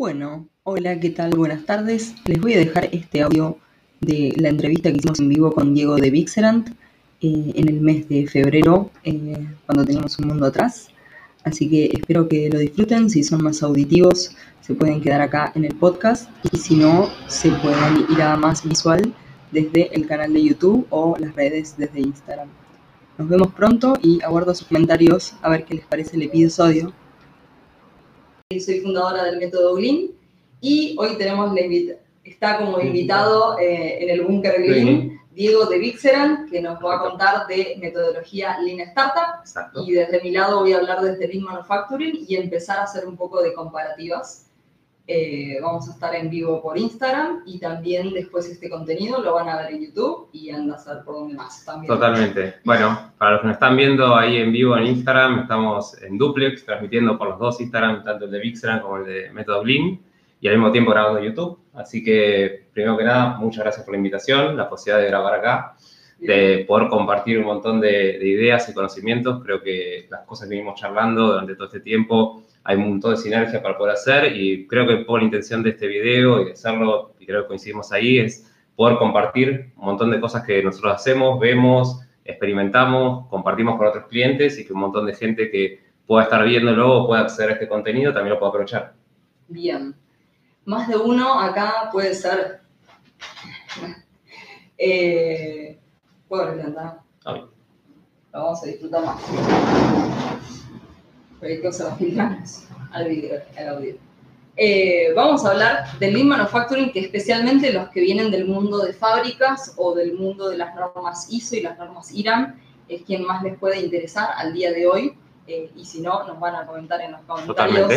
Bueno, hola, ¿qué tal? Buenas tardes. Les voy a dejar este audio de la entrevista que hicimos en vivo con Diego de Vixerant eh, en el mes de febrero, eh, cuando teníamos un mundo atrás. Así que espero que lo disfruten. Si son más auditivos, se pueden quedar acá en el podcast. Y si no, se pueden ir a más visual desde el canal de YouTube o las redes desde Instagram. Nos vemos pronto y aguardo sus comentarios a ver qué les parece el episodio. Soy fundadora del método Glean y hoy tenemos la invita está como invitado eh, en el Bunker Glean Diego de Vixeran, que nos va a contar de metodología Lean Startup. Exacto. Y desde mi lado voy a hablar desde Lean Manufacturing y empezar a hacer un poco de comparativas. Eh, vamos a estar en vivo por Instagram y también después este contenido lo van a ver en YouTube y anda a saber por dónde más también. Totalmente. Bueno, para los que nos están viendo ahí en vivo en Instagram, estamos en duplex, transmitiendo por los dos Instagram, tanto el de Vixeran como el de Método Blim, y al mismo tiempo grabando YouTube. Así que, primero que nada, muchas gracias por la invitación, la posibilidad de grabar acá, de poder compartir un montón de, de ideas y conocimientos. Creo que las cosas que venimos charlando durante todo este tiempo hay un montón de sinergia para poder hacer y creo que por la intención de este video y de hacerlo, y creo que coincidimos ahí, es poder compartir un montón de cosas que nosotros hacemos, vemos, experimentamos, compartimos con otros clientes y que un montón de gente que pueda estar viéndolo o pueda acceder a este contenido también lo pueda aprovechar. Bien. Más de uno acá puede ser... Eh, ¿Puedo levantar? Obvio. Lo vamos a disfrutar más. Las filtranas al video, al audio. Eh, vamos a hablar del Lean Manufacturing, que especialmente los que vienen del mundo de fábricas o del mundo de las normas ISO y las normas IRAM, es quien más les puede interesar al día de hoy. Eh, y si no, nos van a comentar en los comentarios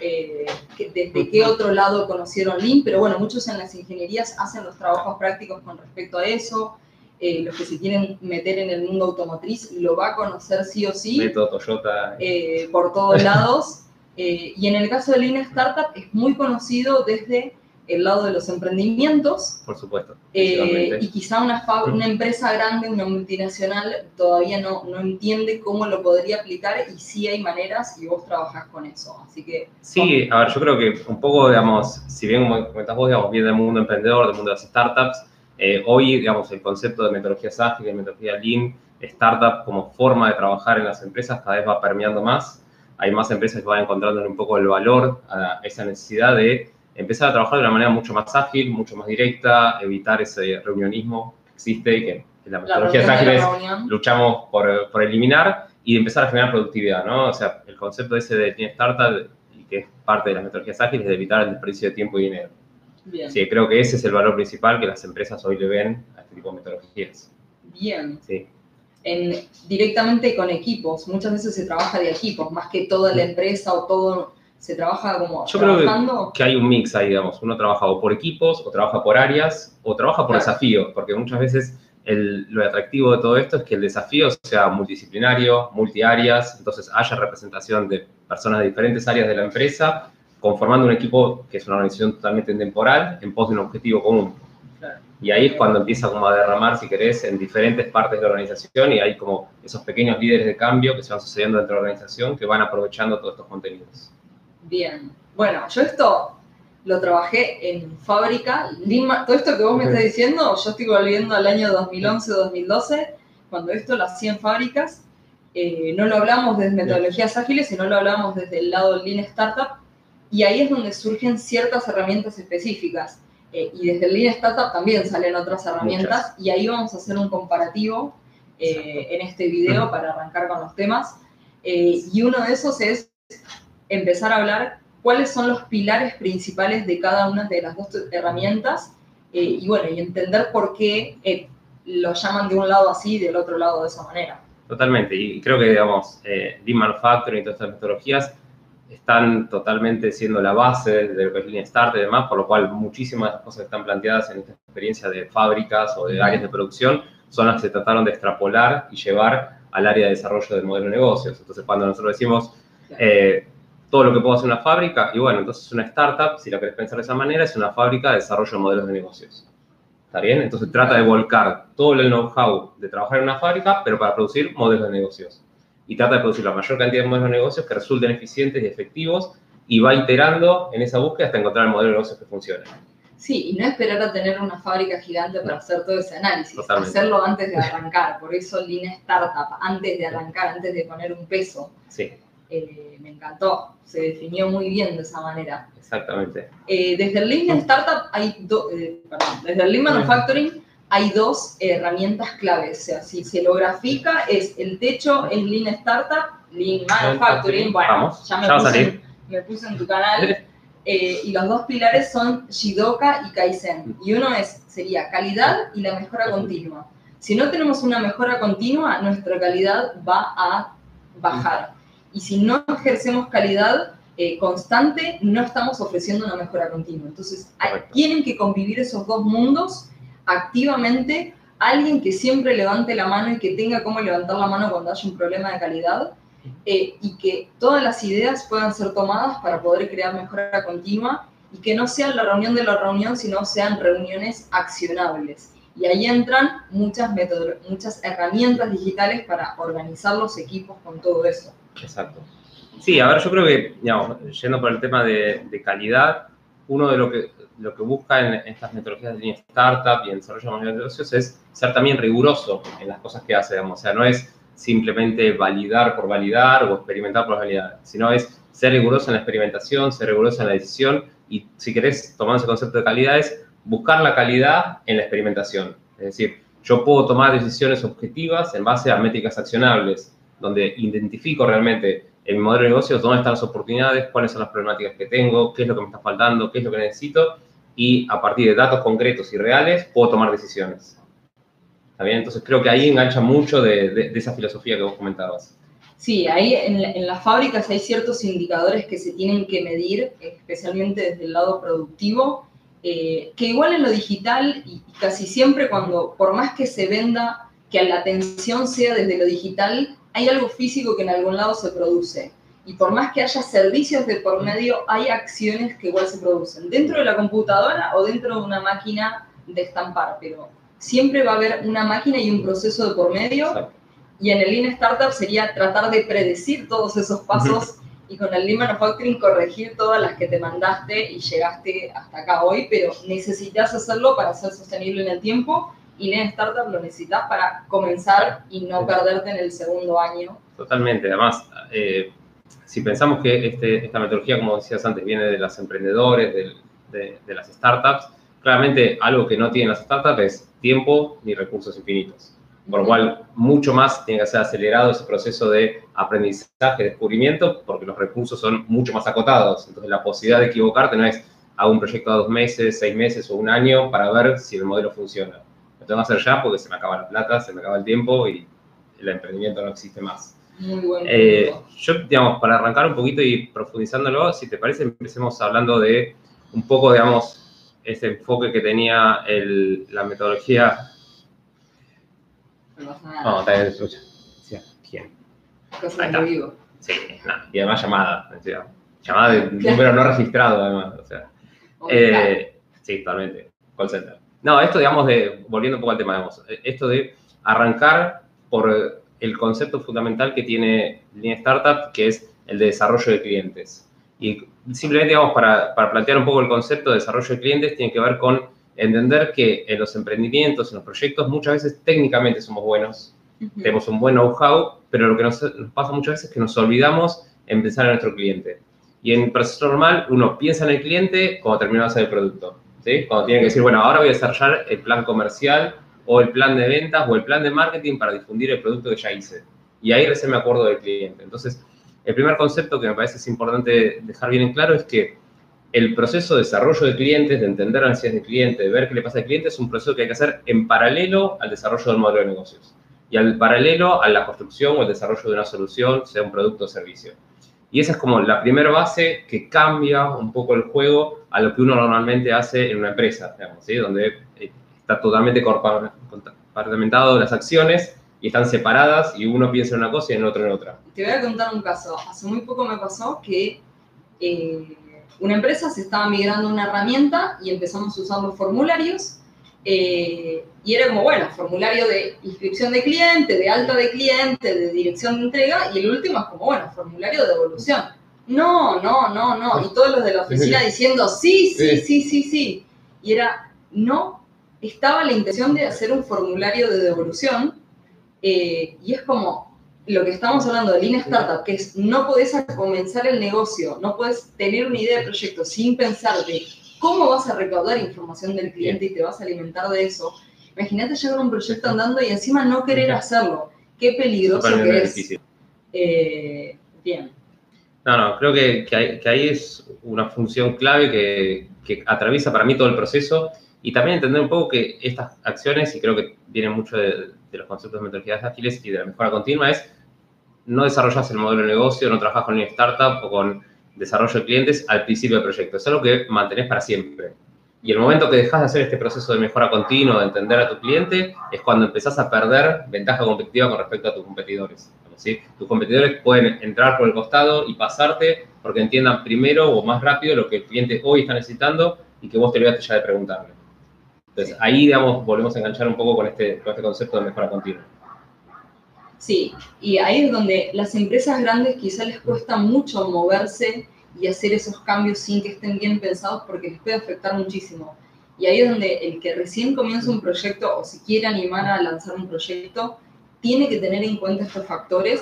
eh, que- desde qué otro lado conocieron Lean. Pero bueno, muchos en las ingenierías hacen los trabajos prácticos con respecto a eso. Eh, los que se quieren meter en el mundo automotriz lo va a conocer sí o sí Método Toyota. eh, por todos lados. Eh, y en el caso de Lean Startup es muy conocido desde el lado de los emprendimientos por supuesto. eh, y quizá una, fab- una empresa grande, una multinacional, todavía no, no entiende cómo lo podría aplicar y sí hay maneras y vos trabajás con eso. Así que Sí, a ver, yo creo que un poco, digamos, si bien como comentás vos, digamos, viene del mundo emprendedor, del mundo de las startups, eh, hoy, digamos, el concepto de metodologías ágiles, metodología Lean, startup como forma de trabajar en las empresas cada vez va permeando más. Hay más empresas que van encontrando un poco el valor a esa necesidad de empezar a trabajar de una manera mucho más ágil, mucho más directa, evitar ese reunionismo que existe y que en las la metodologías la ágiles reunión, luchamos por, por eliminar y empezar a generar productividad, ¿no? O sea, el concepto ese de Lean Startup, y que es parte de las metodologías ágiles, es de evitar el desperdicio de tiempo y dinero. Bien, Sí, creo que ese es el valor principal que las empresas hoy le ven a este tipo de metodologías. bien. Sí, En, directamente con equipos, muchas veces se trabaja de equipos, más que toda la empresa o todo, se trabaja como Yo creo que- trabajando. que hay un mix ahí, digamos. Uno trabaja o por equipos, o trabaja por áreas, o trabaja por Claro. desafíos, porque muchas veces el- lo atractivo de todo esto es que el desafío sea multidisciplinario, multiáreas, entonces haya representación de personas de diferentes áreas de la empresa, conformando un equipo que es una organización totalmente temporal en pos de un objetivo común. Claro. Y ahí es cuando empieza como a derramar, si querés, en diferentes partes de la organización y hay como esos pequeños líderes de cambio que se van sucediendo dentro de la organización que van aprovechando todos estos contenidos. Bien. Bueno, yo esto lo trabajé en fábrica. Lima, todo esto que vos me estás diciendo, yo estoy volviendo al año 2011-2012, cuando esto lo hacía en fábricas. Eh, no lo hablamos desde metodologías ágiles, sino lo hablamos desde el lado Lean Startup. Y ahí es donde surgen ciertas herramientas específicas. Eh, y desde el Lean Startup también salen otras herramientas. Y ahí vamos a hacer un comparativo eh, en este video para arrancar con los temas. Eh, y uno de esos es empezar a hablar cuáles son los pilares principales de cada una de las dos herramientas eh, y bueno, y entender por qué eh, lo llaman de un lado así y del otro lado de esa manera. Totalmente, y creo que, digamos, eh, Lean Manufacturing y todas estas metodologías están totalmente siendo la base de lo que es Lean Start y demás, por lo cual muchísimas de las cosas que están planteadas en esta experiencia de fábricas o de áreas de producción son las que se trataron de extrapolar y llevar al área de desarrollo del modelo de negocios. Entonces, cuando nosotros decimos eh, todo lo que puedo hacer una fábrica, y bueno, entonces una startup, si la querés pensar de esa manera, es una fábrica de desarrollo de modelos de negocios. ¿Está bien? Entonces trata de volcar todo el know-how de trabajar en una fábrica, pero para producir modelos de negocios. Y trata de producir la mayor cantidad de modelos de negocios que resulten eficientes y efectivos y va iterando en esa búsqueda hasta encontrar el modelo de negocio que funcione. Sí, y no esperar a tener una fábrica gigante para hacer todo ese análisis, Totalmente. hacerlo antes de arrancar. Por eso Lean Startup, antes de arrancar, antes de poner un peso, Sí, eh, me encantó. Se definió muy bien de esa manera. exactamente. Eh, desde el Lean Startup hay dos, desde el Lean Manufacturing hay dos herramientas claves. O sea, si se lo grafica, es el techo es Lean Startup, Lean Manufacturing. Bueno, Vamos, ya me, ya puse, en- me puse en tu canal. Eh, y los dos pilares son Shidoka y Kaizen. Y uno es, sería calidad y la mejora continua. Si no tenemos una mejora continua, nuestra calidad va a bajar. Y si no ejercemos calidad eh, constante, no estamos ofreciendo una mejora continua. Entonces, hay- tienen que convivir esos dos mundos activamente. Alguien que siempre levante la mano y que tenga cómo levantar la mano cuando haya un problema de calidad eh, y que todas las ideas puedan ser tomadas para poder crear mejora continua y que no sea la reunión de la reunión, sino sean reuniones accionables. Y ahí entran muchas, muchas herramientas digitales para organizar los equipos con todo eso. Exacto. Sí, a ver, yo creo que, digamos, yendo por el tema de calidad, uno de lo que, lo que busca en estas metodologías de Lean Startup y en desarrollo de negocios es ser también riguroso en las cosas que hace, digamos. O sea, no es simplemente validar por validar o experimentar por validar, sino es ser riguroso en la experimentación, ser riguroso en la decisión y, si querés tomar ese concepto de calidad, es buscar la calidad en la experimentación. Es decir, yo puedo tomar decisiones objetivas en base a métricas accionables, donde identifico realmente en mi modelo de negocios dónde están las oportunidades, cuáles son las problemáticas que tengo, qué es lo que me está faltando, qué es lo que necesito, y a partir de datos concretos y reales puedo tomar decisiones. ¿Está bien? Entonces creo que ahí engancha mucho de, esa filosofía que vos comentabas. Sí, ahí en, la- en las fábricas hay ciertos indicadores que se tienen que medir, especialmente desde el lado productivo, eh, que igual en lo digital y casi siempre cuando, por más que se venda, que la atención sea desde lo digital, hay algo físico que en algún lado se produce. Y por más que haya servicios de por medio, hay acciones que igual se producen, dentro de la computadora o dentro de una máquina de estampar, pero siempre va a haber una máquina y un proceso de por medio Exacto. y en el Lean Startup sería tratar de predecir todos esos pasos y con el Lean Manufacturing corregir todas las que te mandaste y llegaste hasta acá hoy, pero necesitas hacerlo para ser sostenible en el tiempo y Lean Startup lo necesitas para comenzar y no perderte en el segundo año. Totalmente. Además, eh, si pensamos que este- esta metodología, como decías antes, viene de los emprendedores, del- de, de las startups, claramente algo que no tienen las startups es tiempo ni recursos infinitos. Por lo cual, mucho más tiene que ser acelerado ese proceso de aprendizaje, descubrimiento, porque los recursos son mucho más acotados. Entonces, la posibilidad de equivocarte no es hago un proyecto a dos meses, seis meses o un año para ver si el modelo funciona. Tengo que hacer ya porque se me acaba la plata, se me acaba el tiempo y el emprendimiento no existe más. Muy bueno. Eh, yo, digamos, para arrancar un poquito y profundizándolo, si te parece, empecemos hablando de un poco, digamos, ese enfoque que tenía el- la metodología. no No, está bien, escucha. ¿Quién? está. vivo. Sí. Y además llamada. llamada de Claro. número no registrado, además. O sea, eh, sí, totalmente. Call center. No, esto, digamos, de, volviendo un poco al tema, digamos, esto de arrancar por el concepto fundamental que tiene Lean Startup, que es el de desarrollo de clientes. Y simplemente, digamos, para, para plantear un poco el concepto de desarrollo de clientes, tiene que ver con entender que en los emprendimientos, en los proyectos, muchas veces técnicamente somos buenos, tenemos un buen know-how, pero lo que nos, nos pasa muchas veces es que nos olvidamos en pensar en nuestro cliente. Y en proceso normal, uno piensa en el cliente cuando termina de hacer el producto. Cuando tiene que decir, bueno, ahora voy a desarrollar el plan comercial o el plan de ventas o el plan de marketing para difundir el producto que ya hice. Y ahí recién me acuerdo del cliente. Entonces, el primer concepto que me parece importante dejar bien en claro es que el proceso de desarrollo de clientes, de entender las del cliente, de ver qué le pasa al cliente, es un proceso que hay que hacer en paralelo al desarrollo del modelo de negocios y al paralelo a la construcción o el desarrollo de una solución, sea un producto o servicio. Y esa es como la primera base que cambia un poco el juego a lo que uno normalmente hace en una empresa, digamos, ¿sí? donde eh, está totalmente compartimentado las acciones y están separadas y uno piensa en una cosa y en otro en otra. Te voy a contar un caso. Hace muy poco me pasó que eh, una empresa se estaba migrando una herramienta y empezamos a usar los formularios. Eh, y era como, bueno, formulario de inscripción de cliente, de alta de cliente, de dirección de entrega, y el último es como, bueno, formulario de devolución. no, no, no, no. Y todos los de la oficina diciendo, sí, sí, sí, sí, sí. Y era, no, estaba la intención de hacer un formulario de devolución. eh, y es como lo que estamos hablando de línea startup, que es no podés comenzar el negocio, no puedes tener una idea de proyecto sin pensar de cómo vas a recaudar información del cliente y te vas a alimentar de eso. Imagínate llegar a un proyecto andando y encima no querer hacerlo. Qué peligroso que es. difícil. Eh, bien. No, no, creo que, que ahí, que ahí es una función clave que, que atraviesa para mí todo el proceso y también entender un poco que estas acciones, y creo que vienen mucho de, de los conceptos de metodologías ágiles y de la mejora continua, es no desarrollas el modelo de negocio, no trabajas con una startup o con desarrollo de clientes al principio del proyecto. Es algo que mantenés para siempre. Y el momento que dejas de hacer este proceso de mejora continua, de entender a tu cliente, es cuando empezás a perder ventaja competitiva con respecto a tus competidores. ¿sí? Tus competidores pueden entrar por el costado y pasarte porque entiendan primero o más rápido lo que el cliente hoy está necesitando y que vos te olvidaste ya de preguntarle. Entonces, ahí, digamos, volvemos a enganchar un poco con este, con este concepto de mejora continua. Sí, y ahí es donde las empresas grandes quizá les cuesta mucho moverse y hacer esos cambios sin que estén bien pensados porque les puede afectar muchísimo. Y ahí es donde el que recién comienza un proyecto o si quiere animar a lanzar un proyecto, tiene que tener en cuenta estos factores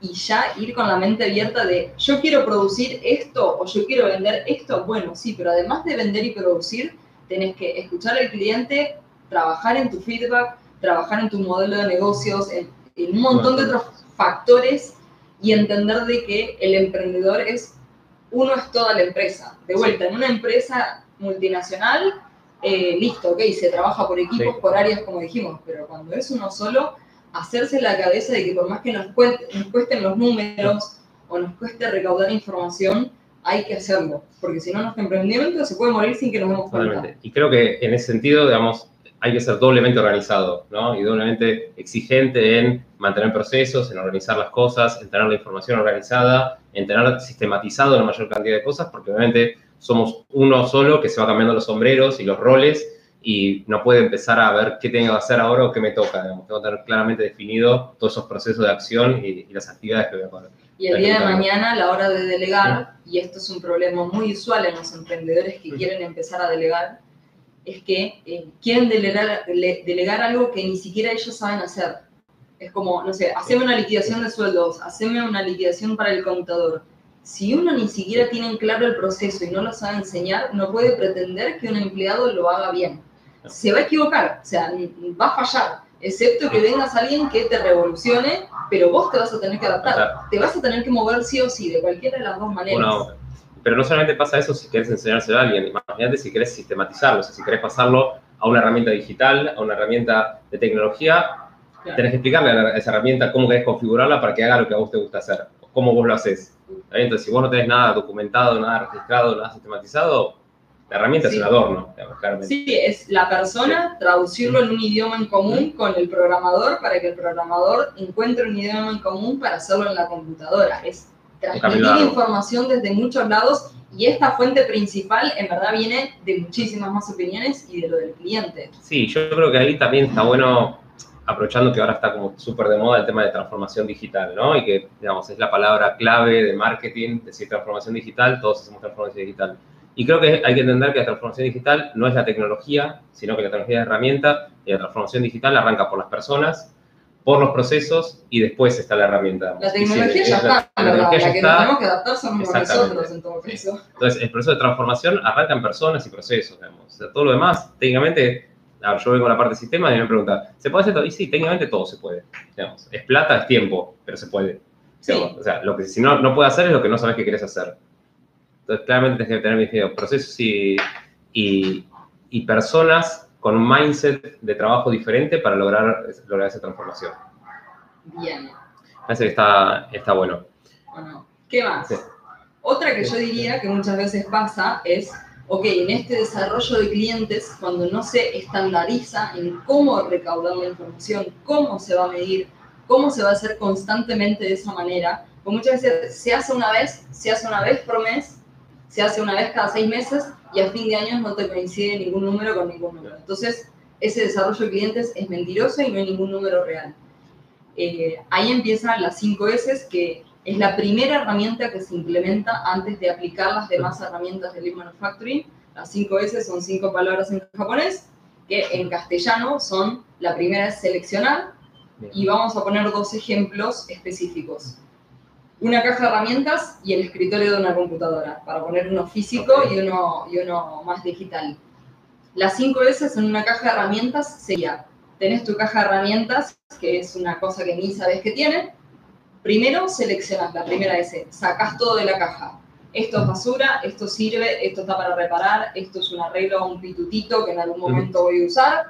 y ya ir con la mente abierta de yo quiero producir esto o yo quiero vender esto. Bueno, sí, pero además de vender y producir, tenés que escuchar al cliente, trabajar en tu feedback, trabajar en tu modelo de negocios, en, en un montón de otros factores y entender de que el emprendedor es, uno es toda la empresa. De vuelta, en una empresa multinacional, eh, listo, ok, se trabaja por equipos, Sí. por áreas, como dijimos, pero cuando es uno solo, hacerse la cabeza de que por más que nos, cueste- nos cuesten los números o nos cueste recaudar información, hay que hacerlo, porque si no nuestro emprendimiento se puede morir sin que nos demos cuenta. Totalmente. Y creo que en ese sentido, digamos, hay que ser doblemente organizado, ¿no? Y doblemente exigente en mantener procesos, en organizar las cosas, en tener la información organizada, en tener sistematizado la mayor cantidad de cosas, porque obviamente somos uno solo que se va cambiando los sombreros y los roles y no puede empezar a ver qué tengo que hacer ahora o qué me toca, digamos. Tengo que tener claramente definido todos esos procesos de acción y, y las actividades que voy a poner. Y el día de mañana, a la hora de delegar, y esto es un problema muy usual en los emprendedores que quieren empezar a delegar, es que eh, quieren delegar, le- delegar algo que ni siquiera ellos saben hacer. Es como, no sé, haceme una liquidación de sueldos, haceme una liquidación para el contador. Si uno ni siquiera tiene en claro el proceso y no lo sabe enseñar, no puede pretender que un empleado lo haga bien. Se va a equivocar, o sea, va a fallar, excepto que vengas alguien que te revolucione, pero vos te vas a tener que adaptar. Te vas a tener que mover sí o sí, de cualquiera de las dos maneras. a. Pero no solamente pasa eso si querés enseñárselo a alguien, imagínate si querés sistematizarlo, o sea, si querés pasarlo a una herramienta digital, a una herramienta de tecnología, Claro. tenés que explicarle a esa herramienta cómo querés configurarla para que haga lo que a vos te gusta hacer, cómo vos lo haces. Entonces, si vos no tenés nada documentado, nada registrado, nada sistematizado, la herramienta Sí. es un adorno, claramente. Sí, es la persona traducirlo en un idioma en común con el programador para que el programador encuentre un idioma en común para hacerlo en la computadora. Es transmitir información desde muchos lados y esta fuente principal en verdad viene de muchísimas más opiniones y de lo del cliente. Sí, yo creo que ahí también está bueno, aprovechando que ahora está como súper de moda el tema de transformación digital, ¿no? Y que, digamos, es la palabra clave de marketing, decir transformación digital, todos hacemos transformación digital. Y creo que hay que entender que la transformación digital no es la tecnología, sino que la tecnología es herramienta y la transformación digital arranca por las personas, por los procesos y después está la herramienta. La tecnología ya la- está, la que está, tenemos que adaptar somos nosotros en todo caso. entonces, el proceso de transformación arranca en personas y procesos, digamos. O sea, todo lo demás, técnicamente, ver, yo vengo a la parte de sistemas y me pregunta, ¿se puede hacer todo? Y sí, técnicamente todo se puede. Digamos. Es plata, es tiempo, pero se puede. Sí. O sea, lo que si no, no puede hacer es lo que no sabes que querés hacer. Entonces, claramente tienes que tener definido procesos y, y, y personas con un mindset de trabajo diferente para lograr, lograr esa transformación. Bien. Parece que está, está bueno. Bueno, ¿qué más? Sí. Otra que yo diría que muchas veces pasa es, ok, en este desarrollo de clientes, cuando no se estandariza en cómo recaudar la información, cómo se va a medir, cómo se va a hacer constantemente de esa manera, pues muchas veces se hace una vez, se hace una vez por mes, se hace una vez cada seis meses y a fin de año no te coincide ningún número con ningún número. Entonces, ese desarrollo de clientes es mentiroso y no hay ningún número real. Eh, ahí empiezan las cinco S que Es la primera herramienta que se implementa antes de aplicar las demás herramientas de Lean Manufacturing. Las 5 S son cinco palabras en japonés, que en castellano son, la primera es seleccionar, y vamos a poner dos ejemplos específicos. Una caja de herramientas y el escritorio de una computadora, para poner uno físico y, uno, y uno más digital. Las 5 S en una caja de herramientas sería, tenés tu caja de herramientas, que es una cosa que ni sabes que tiene, primero seleccionas la primera S, sacas todo de la caja. Esto es basura, esto sirve, esto está para reparar, esto es un arreglo, un pitutito que en algún momento voy a usar.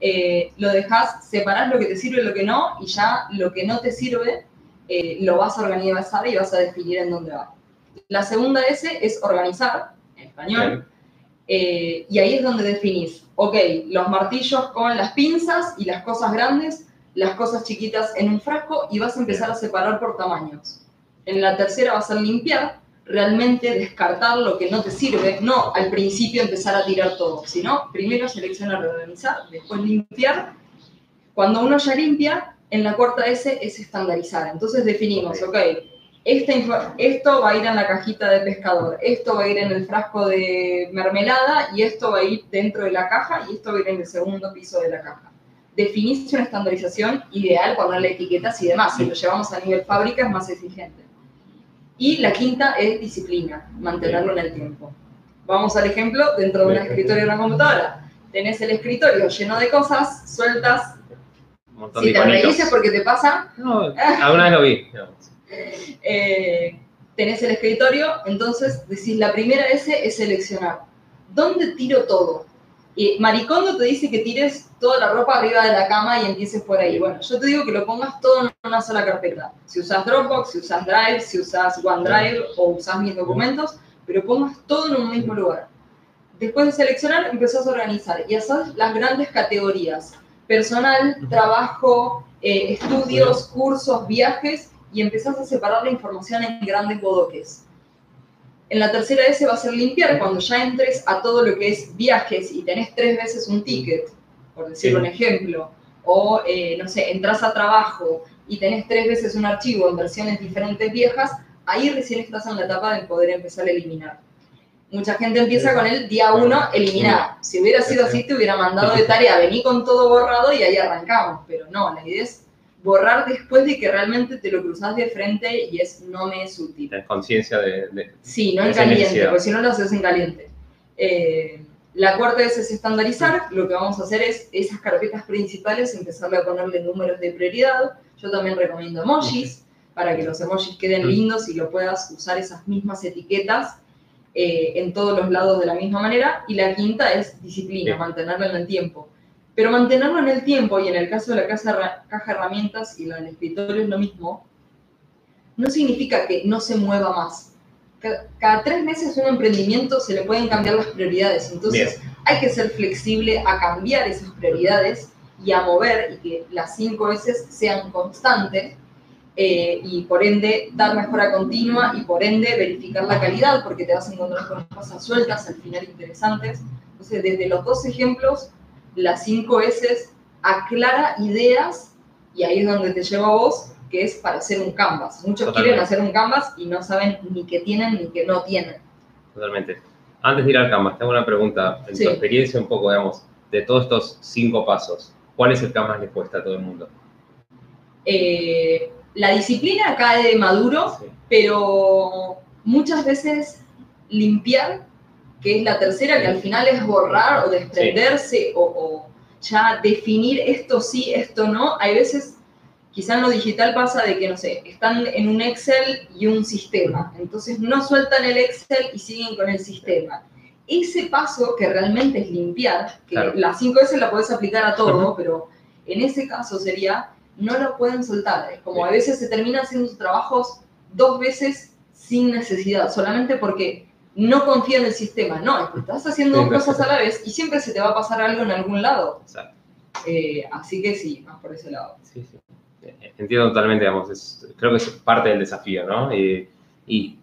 Eh, lo dejas, separás lo que te sirve y lo que no, y ya lo que no te sirve eh, lo vas a organizar y vas a definir en dónde va. La segunda S es organizar, en español, eh, y ahí es donde definís, ok, los martillos con las pinzas y las cosas grandes, las cosas chiquitas en un frasco y vas a empezar a separar por tamaños. En la tercera vas a limpiar, realmente descartar lo que no te sirve, no al principio empezar a tirar todo, sino primero seleccionar, organizar, después limpiar. Cuando uno ya limpia, en la cuarta S es estandarizar. Entonces definimos, ok, esto va a ir en la cajita de pescador, esto va a ir en el frasco de mermelada y esto va a ir dentro de la caja y esto va a ir en el segundo piso de la caja. Definiste una estandarización ideal, ponerle etiquetas y demás. Si lo llevamos a nivel fábrica es más exigente. Y la quinta es disciplina, mantenerlo en el tiempo. Vamos al ejemplo dentro de un escritorio de una computadora. Tenés el escritorio lleno de cosas, sueltas. Si te reís porque te pasa. No, alguna vez lo vi. Eh, tenés el escritorio, entonces decís, la primera S es seleccionar. ¿Dónde tiro todo? Y Maricondo te dice que tires toda la ropa arriba de la cama y empieces por ahí. Bueno, yo te digo que lo pongas todo en una sola carpeta. Si usas Dropbox, si usas Drive, si usas OneDrive o usas mis documentos, pero pongas todo en un mismo lugar. Después de seleccionar, empezás a organizar y haces las grandes categorías. Personal, trabajo, eh, estudios, cursos, viajes y empezás a separar la información en grandes bodoques. En la tercera S va a ser limpiar cuando ya entres a todo lo que es viajes y tenés tres veces un ticket, por decir un ejemplo, o eh, no sé, entras a trabajo y tenés tres veces un archivo en versiones diferentes viejas, ahí recién estás en la etapa de poder empezar a eliminar. Mucha gente empieza con el día uno, eliminar. Si hubiera sido así, te hubiera mandado de tarea, vení con todo borrado y ahí arrancamos. Pero no, la idea es borrar después de que realmente te lo cruzas de frente y es no me es útil. Tienes conciencia de, Sí, no en caliente, porque si no lo haces en caliente. Eh, la cuarta es, es estandarizar. Lo que vamos a hacer es esas carpetas principales, empezarle a ponerle números de prioridad. Yo también recomiendo emojis para que los emojis queden lindos y lo puedas usar esas mismas etiquetas eh, en todos los lados de la misma manera. Y la quinta es disciplina, mantenerlo en el tiempo. Pero mantenerlo en el tiempo, y en el caso de la caja, caja herramientas y la del escritorio es lo mismo, no significa que no se mueva más. Cada, tres meses un emprendimiento se le pueden cambiar las prioridades, entonces hay que ser flexible a cambiar esas prioridades y a mover y que las cinco veces sean constantes eh, y por ende dar mejora continua y por ende verificar la calidad porque te vas a encontrar con cosas sueltas al final interesantes. Entonces, desde los dos ejemplos, las cinco S aclara ideas y ahí es donde te lleva a vos, que es para hacer un canvas. Muchos quieren hacer un canvas y no saben ni qué tienen ni qué no tienen. Totalmente. Antes de ir al canvas, tengo una pregunta. En tu experiencia un poco, digamos, de todos estos cinco pasos, ¿cuál es el que más le cuesta a todo el mundo? Eh, la disciplina cae de maduro, pero muchas veces limpiar que es la tercera, que al final es borrar o desprenderse o, ya definir esto sí, esto no. Hay veces, quizá en lo digital pasa de que, no sé, están en un Excel y un sistema, entonces no sueltan el Excel y siguen con el sistema. Ese paso que realmente es limpiar, que las cinco veces la puedes aplicar a todo, pero en ese caso sería, no lo pueden soltar. Es como a veces se terminan haciendo sus trabajos dos veces sin necesidad, solamente porque no confía en el sistema. No, estás haciendo dos cosas a la vez y siempre se te va a pasar algo en algún lado. Exacto. Eh, así que sí, más por ese lado. Sí, sí. Entiendo totalmente, digamos, creo que es parte del desafío, ¿no? y, y,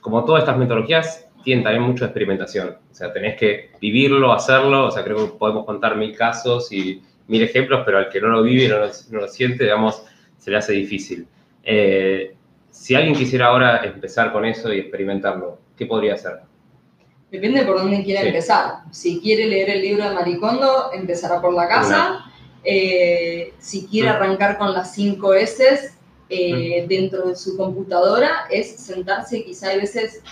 como todas estas metodologías, tienen también mucha experimentación. O sea, tenés que vivirlo, hacerlo. O sea, creo que podemos contar mil casos y mil ejemplos, pero al que no lo vive no lo, no lo siente, digamos, se le hace difícil. Eh, si alguien quisiera ahora empezar con eso y experimentarlo, ¿qué podría hacer? Depende por dónde quiera Sí. empezar. Si quiere leer el libro de Maricondo, empezará por la casa. Eh, si quiere Mm. arrancar con las 5 S eh, dentro de su computadora, es sentarse quizá hay veces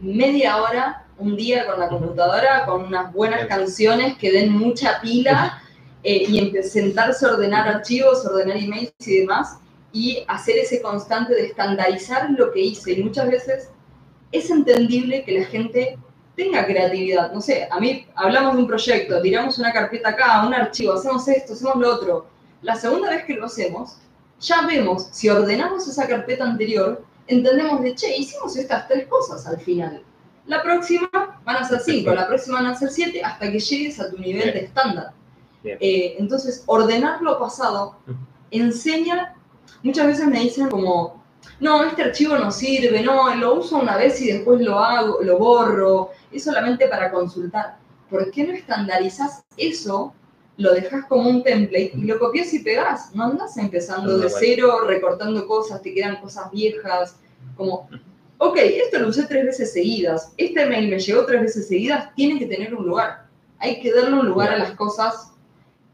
media hora, un día con la computadora, con unas buenas canciones que den mucha pila eh, y sentarse a ordenar archivos, ordenar emails y demás, y hacer ese constante de estandarizar lo que hice. Y muchas veces es entendible que la gente tenga creatividad. No sé, a mí hablamos de un proyecto, tiramos una carpeta acá, un archivo, hacemos esto, hacemos lo otro. La segunda vez que lo hacemos, ya vemos, si ordenamos esa carpeta anterior, entendemos de, che, hicimos estas tres cosas al final. La próxima van a ser cinco, la próxima van a ser siete, hasta que llegues a tu nivel de estándar. Eh, entonces, ordenar lo pasado enseña, muchas veces me dicen como, no, este archivo no sirve, no, lo uso una vez y después lo hago, lo borro, es solamente para consultar. ¿Por qué no estandarizás eso, lo dejas como un template y lo copias y pegas? No andas empezando No, de bueno. cero, recortando cosas, te quedan cosas viejas, como, ok, esto lo usé tres veces seguidas, este mail me llegó tres veces seguidas, tiene que tener un lugar. Hay que darle un lugar a las cosas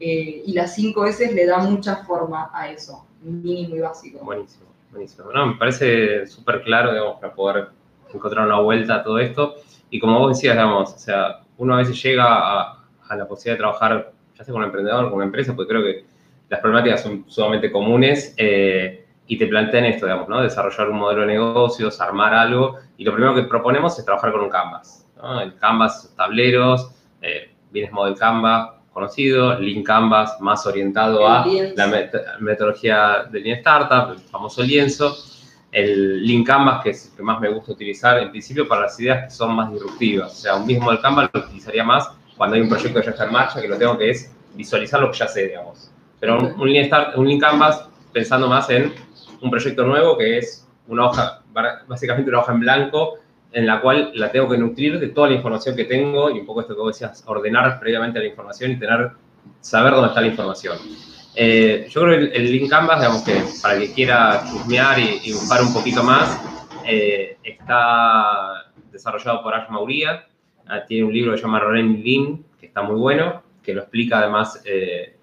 eh, y las cinco veces le da mucha forma a eso, mínimo y básico. Buenísimo, buenísimo. Me parece súper claro, digamos, para poder encontrar una vuelta a todo esto. Y como vos decías, digamos, o sea, uno a veces llega a, la posibilidad de trabajar, ya sea con un emprendedor, con una empresa, porque creo que las problemáticas son sumamente comunes eh, y te plantean esto, digamos, ¿no? Desarrollar un modelo de negocios, armar algo. Y lo primero que proponemos es trabajar con un Canvas. El Canvas, tableros, eh, Business Model Canvas, conocido, Lean Canvas, más orientado a El la met- metodología del Lean Startup, el famoso lienzo, el Lean Canvas, que es el que más me gusta utilizar en principio para las ideas que son más disruptivas. O sea, un mismo del Canvas lo utilizaría más cuando hay un proyecto que ya está en marcha, que lo tengo que es visualizar lo que ya sé, digamos. Pero un, Lean, Start- un Lean Canvas pensando más en un proyecto nuevo que es una hoja, básicamente una hoja en blanco en la cual la tengo que nutrir de toda la información que tengo y un poco esto que vos decías, ordenar previamente la información y tener, saber dónde está la información. Eh, yo creo que el, Lean Canvas, digamos que para el que quiera chusmear y, y buscar un poquito más, eh, está desarrollado por Ash Mauría, Ah, tiene un libro que se llama Ren Lean, que está muy bueno, que lo explica además eh,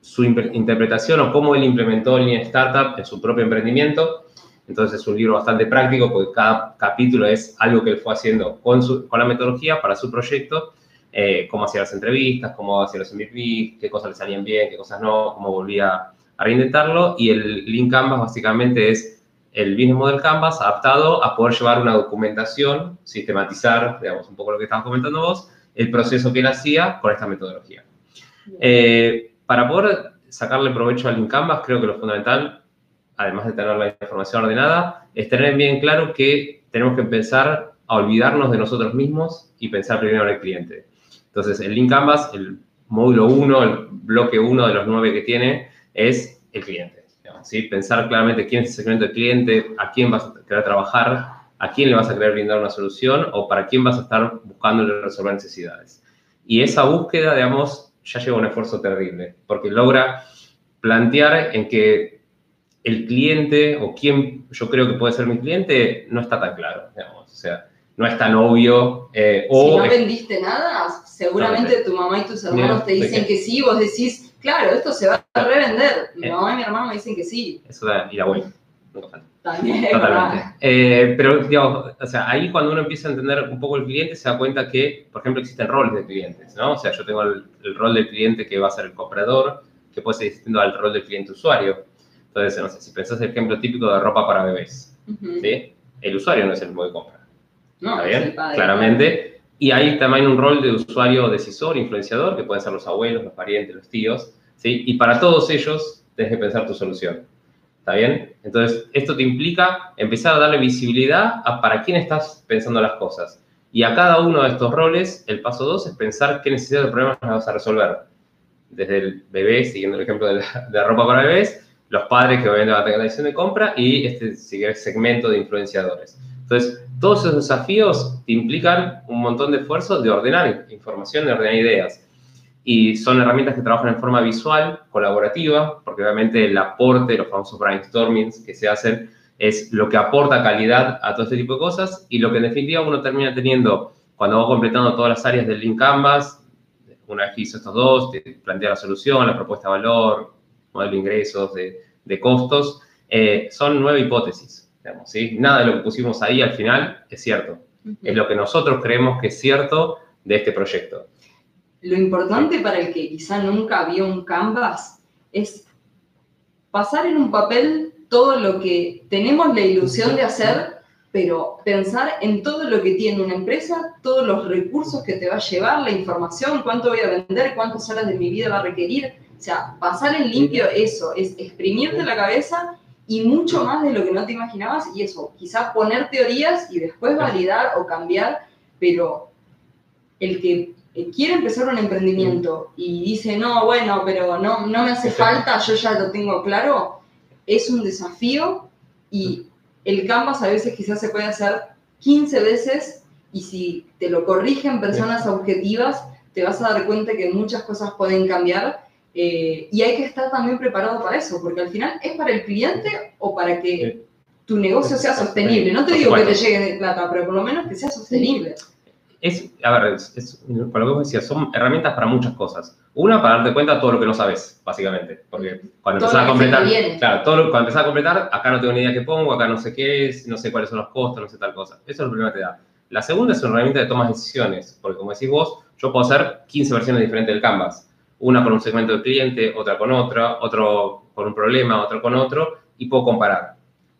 su interpretación o cómo él implementó el Lean Startup en su propio emprendimiento. Entonces es un libro bastante práctico porque cada capítulo es algo que él fue haciendo con, su- con la metodología para su proyecto, eh, cómo hacía las entrevistas, cómo hacía los MVP, qué cosas le salían bien, qué cosas no, cómo volvía a reintentarlo. Y el Lean Canvas básicamente es el Business Model Canvas adaptado a poder llevar una documentación, sistematizar, digamos, un poco lo que estabas comentando vos, el proceso que él hacía con esta metodología. Eh, para poder sacarle provecho al Lean Canvas, creo que lo fundamental, además de tener la información ordenada, es tener bien claro que tenemos que empezar a olvidarnos de nosotros mismos y pensar primero en el cliente. Entonces, el Lean Canvas, el módulo 1, el bloque 1 de los 9 que tiene, es el cliente. ¿sí? Pensar claramente quién es el segmento del cliente, a quién vas a querer trabajar, a quién le vas a querer brindar una solución o para quién vas a estar buscando resolver necesidades. Y esa búsqueda, digamos, ya lleva un esfuerzo terrible, porque logra plantear en que el cliente o quién yo creo que puede ser mi cliente no está tan claro, digamos, o sea, no es tan obvio. eh, o si no es- vendiste nada, seguramente tu mamá y tus hermanos Mira, te dicen ¿de que sí, vos decís, claro, esto se va a revender. Mi Eh. mamá y mi hermano me dicen que sí. eso da, y la vuelta. También. Totalmente. Eh, pero, digamos, o sea, ahí cuando uno empieza a entender un poco el cliente, se da cuenta que, por ejemplo, existen roles de clientes, ¿no? O sea, yo tengo el, el rol del cliente que va a ser el comprador, que puede ser distinto al rol del cliente usuario. Entonces, no sé, si pensás el ejemplo típico de ropa para bebés, Ujú. ¿sí? El usuario no es el mismo que compra, No, ¿está es bien? el padre. Claramente. Y hay también un rol de usuario decisor, influenciador, que pueden ser los abuelos, los parientes, los tíos, ¿sí? Y para todos ellos, tienes que pensar tu solución. ¿Está bien? Entonces, esto te implica empezar a darle visibilidad a para quién estás pensando las cosas. Y a cada uno de estos roles, el paso dos es pensar qué necesidades de problemas vas a resolver. Desde el bebé, siguiendo el ejemplo de la, de la ropa para bebés, los padres que obviamente van a tener la decisión de compra y este segmento de influenciadores. Entonces, todos esos desafíos implican un montón de esfuerzo de ordenar información, de ordenar ideas. Y son herramientas que trabajan en forma visual, colaborativa, porque obviamente el aporte, los famosos brainstormings que se hacen, es lo que aporta calidad a todo este tipo de cosas y lo que en definitiva uno termina teniendo cuando va completando todas las áreas del Link Canvas, una vez que hizo estos dos, te plantea la solución, la propuesta de valor, modelo de ingresos, de, costos, eh, son nueve hipótesis. Digamos, ¿sí? Nada de lo que pusimos ahí al final es cierto. Es lo que nosotros creemos que es cierto de este proyecto. Lo importante para el que quizá nunca vio un Canvas es pasar en un papel todo lo que tenemos la ilusión de hacer, pero pensar en todo lo que tiene una empresa, todos los recursos que te va a llevar, la información, cuánto voy a vender, cuántas horas de mi vida va a requerir. O sea, pasar en limpio eso, es exprimirte la cabeza y mucho más de lo que no te imaginabas y eso, quizás poner teorías y después validar o cambiar, pero el que quiere empezar un emprendimiento y dice, no, bueno, pero no, no me hace falta, yo ya lo tengo claro, es un desafío y el Canvas a veces quizás se puede hacer 15 veces y si te lo corrigen personas objetivas, te vas a dar cuenta que muchas cosas pueden cambiar eh, y hay que estar también preparado para eso, porque al final es para el cliente o para que tu negocio sea sostenible. No te digo que te llegue de plata, pero por lo menos que sea sostenible es, a ver, es, por lo que vos decías, son herramientas para muchas cosas. Una, para darte cuenta de todo lo que no sabes, básicamente. Porque cuando empezás a completar, claro, todo cuando empezás a completar, acá no tengo ni idea qué pongo, acá no sé qué es, no sé cuáles son los costos, no sé tal cosa. Eso es lo primero que te da. La segunda es una herramienta de tomas de decisiones, porque como decís vos, yo puedo hacer 15 versiones diferentes del Canvas. Una con un segmento de cliente, otra con otra, otro con un problema, otro con otro, y puedo comparar.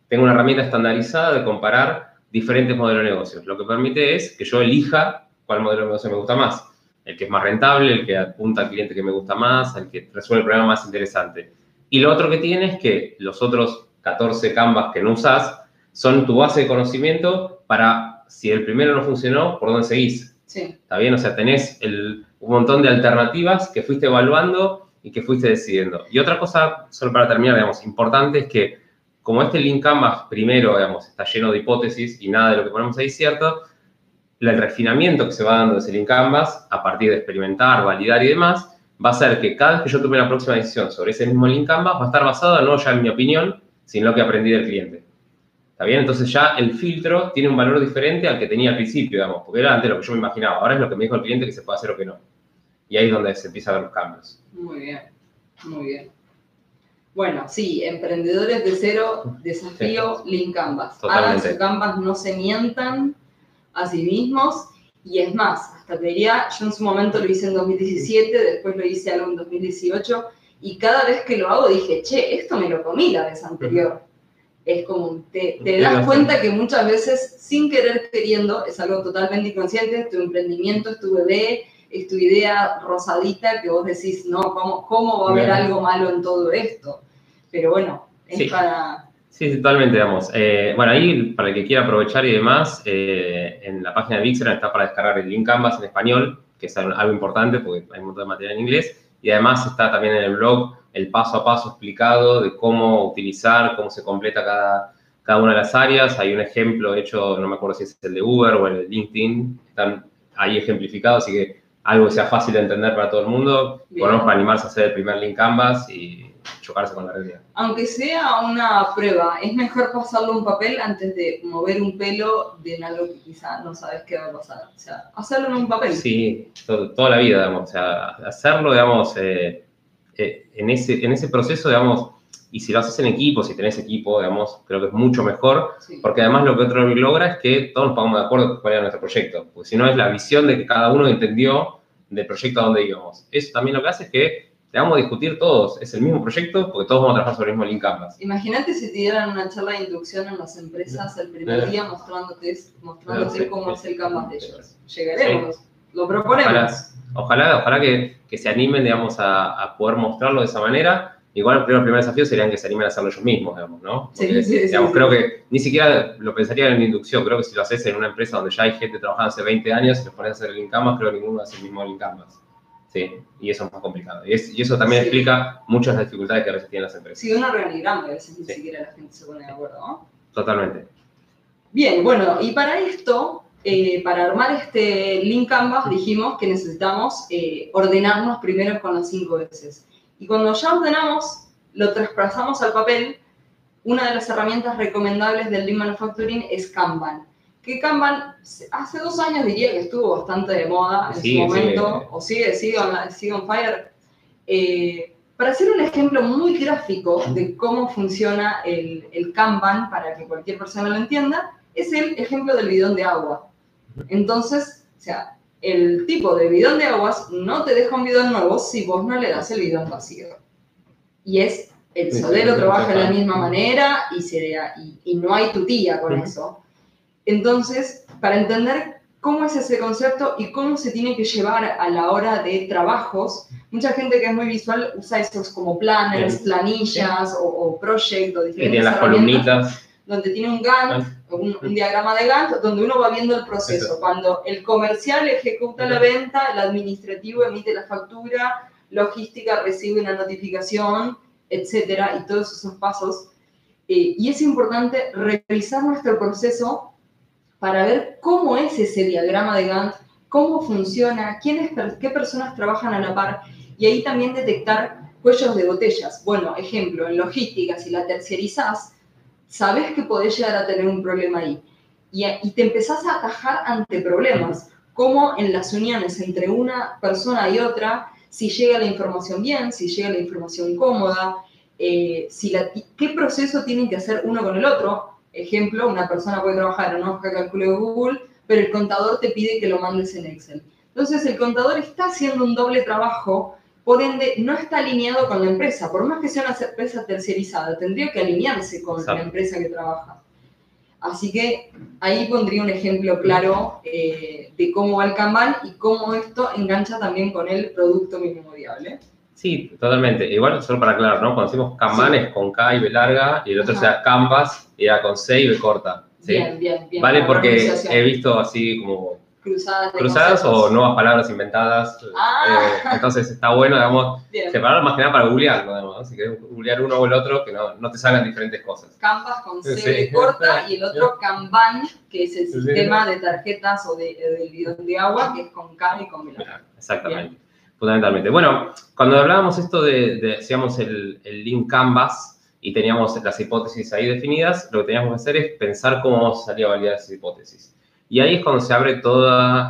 Tengo una herramienta estandarizada de comparar diferentes modelos de negocios. Lo que permite es que yo elija cuál modelo de negocio me gusta más. El que es más rentable, el que apunta al cliente que me gusta más, el que resuelve el problema más interesante. Y lo otro que tiene es que los otros 14 canvas que no usas son tu base de conocimiento para, si el primero no funcionó, por dónde seguís. ¿Está bien? O sea, tenés un montón de alternativas que fuiste evaluando y que fuiste decidiendo. Y otra cosa, solo para terminar, digamos, importante es que como este link canvas primero, digamos, está lleno de hipótesis y nada de lo que ponemos ahí es cierto, el refinamiento que se va dando de ese link canvas, a partir de experimentar, validar y demás, va a ser que cada vez que yo tome la próxima decisión sobre ese mismo link canvas, va a estar basado no ya en mi opinión, sino en lo que aprendí del cliente. ¿Está bien? Entonces ya el filtro tiene un valor diferente al que tenía al principio, digamos, porque era antes lo que yo me imaginaba, ahora es lo que me dijo el cliente que se puede hacer o que no. Y ahí es donde se empieza a ver los cambios. Muy bien, muy bien. Bueno, sí, emprendedores de cero, desafío, link canvas. Hagan su canvas, no se mientan a sí mismos. Y es más, hasta te diría, yo en su momento lo hice en 2017, después lo hice algo en 2018, y cada vez que lo hago dije, che, esto me lo comí la vez anterior. Es como, te, te das cuenta que muchas veces, sin querer queriendo, es algo totalmente inconsciente, tu emprendimiento es tu bebé, es tu idea rosadita que vos decís, no, ¿cómo, cómo va a haber algo malo en todo esto? Pero bueno, es sí. para... Sí, totalmente, digamos. Eh, bueno, ahí, para el que quiera aprovechar y demás, eh, en la página de Vixer está para descargar el link Canvas en español, que es algo importante porque hay un montón de material en inglés, y además está también en el blog el paso a paso explicado de cómo utilizar, cómo se completa cada, cada una de las áreas. Hay un ejemplo hecho, no me acuerdo si es el de Uber o el de LinkedIn, están ahí ejemplificados, así que algo que sea fácil de entender para todo el mundo. Ponemos para animarse a hacer el primer link Canvas y chocarse con la realidad. Aunque sea una prueba, es mejor pasarlo un papel antes de mover un pelo de algo que quizá no sabes qué va a pasar. O sea, hacerlo en un papel. Sí, toda la vida, digamos. O sea, hacerlo, digamos, eh, eh, en, ese, en ese proceso, digamos, y si lo haces en equipo, si tenés equipo, digamos, creo que es mucho mejor, porque además lo que otro logra es que todos nos pongamos de acuerdo cuál era nuestro proyecto, porque si no es la visión de que cada uno entendió del proyecto a dónde íbamos. Eso también lo que hace es que te vamos a discutir todos, es el mismo proyecto porque todos vamos a trabajar sobre el mismo link canvas. Imagínate si te dieran una charla de inducción en las empresas el primer día mostrándote, mostrándote cómo es el canvas de ellos. Llegaremos, lo proponemos. Ojalá, ojalá, que, que, se animen, digamos, a, a, poder mostrarlo de esa manera. Igual el primer desafío serían que se animen a hacerlo ellos mismos, digamos, ¿no? sí, sí, digamos, creo que ni siquiera lo pensaría en inducción. Creo que si lo haces en una empresa donde ya hay gente trabajando hace 20 años y los pones a hacer el link canvas, creo que ninguno hace el mismo link canvas. Sí, y eso es más complicado. Y, eso también explica muchas de las dificultades que a veces tienen las empresas. Sí, un organigrama, a veces ni siquiera la gente se pone de acuerdo, ¿no? Totalmente. Bien, bueno, y para esto, eh, para armar este link canvas, dijimos que necesitamos eh, ordenarnos primero con las cinco veces. Y cuando ya ordenamos, lo traspasamos al papel una de las herramientas recomendables del Lean Manufacturing es Kanban. Que Kanban hace dos años diría que estuvo bastante de moda en Sigue, su momento, sigue. o sigue, sigue on, sigue on fire. Eh, para hacer un ejemplo muy gráfico de cómo funciona el, el Kanban, para que cualquier persona lo entienda, es el ejemplo del bidón de agua. Entonces, o sea, el tipo de bidón de aguas no te deja un bidón nuevo si vos no le das el bidón vacío. Y es, el Sí, solero sí, trabaja de la misma manera y, se, y, y no hay tutía con eso. Entonces, para entender cómo es ese concepto y cómo se tiene que llevar a la hora de trabajos, mucha gente que es muy visual usa esos como planners, planillas o, o project o Que diferentes tiene las columnitas. donde tiene un Gantt, un, un diagrama de Gantt, donde uno va viendo el proceso. Eso. Cuando el comercial ejecuta la venta, el administrativo emite la factura, logística recibe una notificación, etcétera, y todos esos pasos. Eh, y es importante revisar nuestro proceso para ver cómo es ese diagrama de Gantt, cómo funciona, quiénes, qué personas trabajan a la par, y ahí también detectar cuellos de botellas. Bueno, ejemplo, en logística, si la tercerizás, sabes que podés llegar a tener un problema ahí. Y, te empezás a atajar ante problemas, como en las uniones entre una persona y otra, si llega la información bien, si llega la información cómoda, eh, si qué proceso tienen que hacer uno con el otro. Ejemplo, una persona puede trabajar en una hoja de cálculo Google, pero el contador te pide que lo mandes en Excel. Entonces el contador está haciendo un doble trabajo, por ende no está alineado con la empresa. Por más que sea una empresa tercerizada, tendría que alinearse con Exacto. la empresa que trabaja. Así que ahí pondría un ejemplo claro eh, de cómo va el Kanban y cómo esto engancha también con el producto mínimo viable. Sí, totalmente. Igual, solo para aclarar, ¿no? Cuando decimos Kanban Sí. es con K y B larga, y el otro sea Canvas y era con C y B corta. ¿sí? Bien, bien, bien. Vale porque he visto así como cruzadas, de cruzadas o nuevas palabras inventadas. Ah. eh, entonces está bueno, digamos, Bien. separar más que nada para googlearlo, digamos. Si querés googlear uno o el otro, que no, no te salgan diferentes cosas. Canvas con C Sí. de corta y el otro Kanban, que es el Sí. sistema de tarjetas o de, del bidón de agua, que es con K y con B. Exactamente. Fundamentalmente. Bueno, cuando hablábamos esto de, de hacíamos el, el link Canvas y teníamos las hipótesis ahí definidas, lo que teníamos que hacer es pensar cómo vamos a salir a validar esas hipótesis. Y ahí es cuando se abre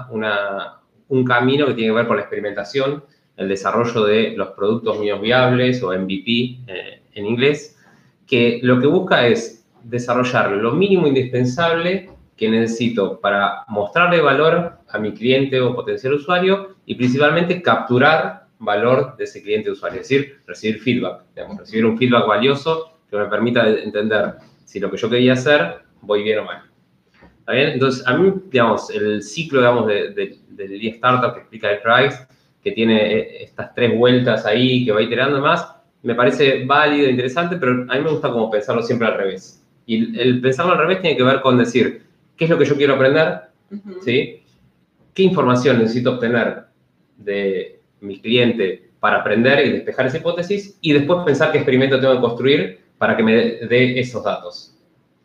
una, un camino que tiene que ver con la experimentación, el desarrollo de los productos mínimos viables o MVP eh, en inglés, que lo que busca es desarrollar lo mínimo indispensable que necesito para mostrarle valor a mi cliente o potencial usuario y principalmente capturar valor de ese cliente usuario, es decir, recibir feedback, recibir un feedback valioso que me permita entender si lo que yo quería hacer voy bien o mal. ¿Está bien? Entonces, a mí, digamos, el ciclo, digamos, de, de, del Lean Startup que explica el Price, que tiene eh, estas tres vueltas ahí, que va iterando más, me parece válido, interesante, pero a mí me gusta como pensarlo siempre al revés. Y el, pensarlo al revés tiene que ver con decir, ¿qué es lo que yo quiero aprender? ¿sí? ¿Qué información necesito obtener de mi cliente para aprender y despejar esa hipótesis? Y después pensar qué experimento tengo que construir para que me dé esos datos.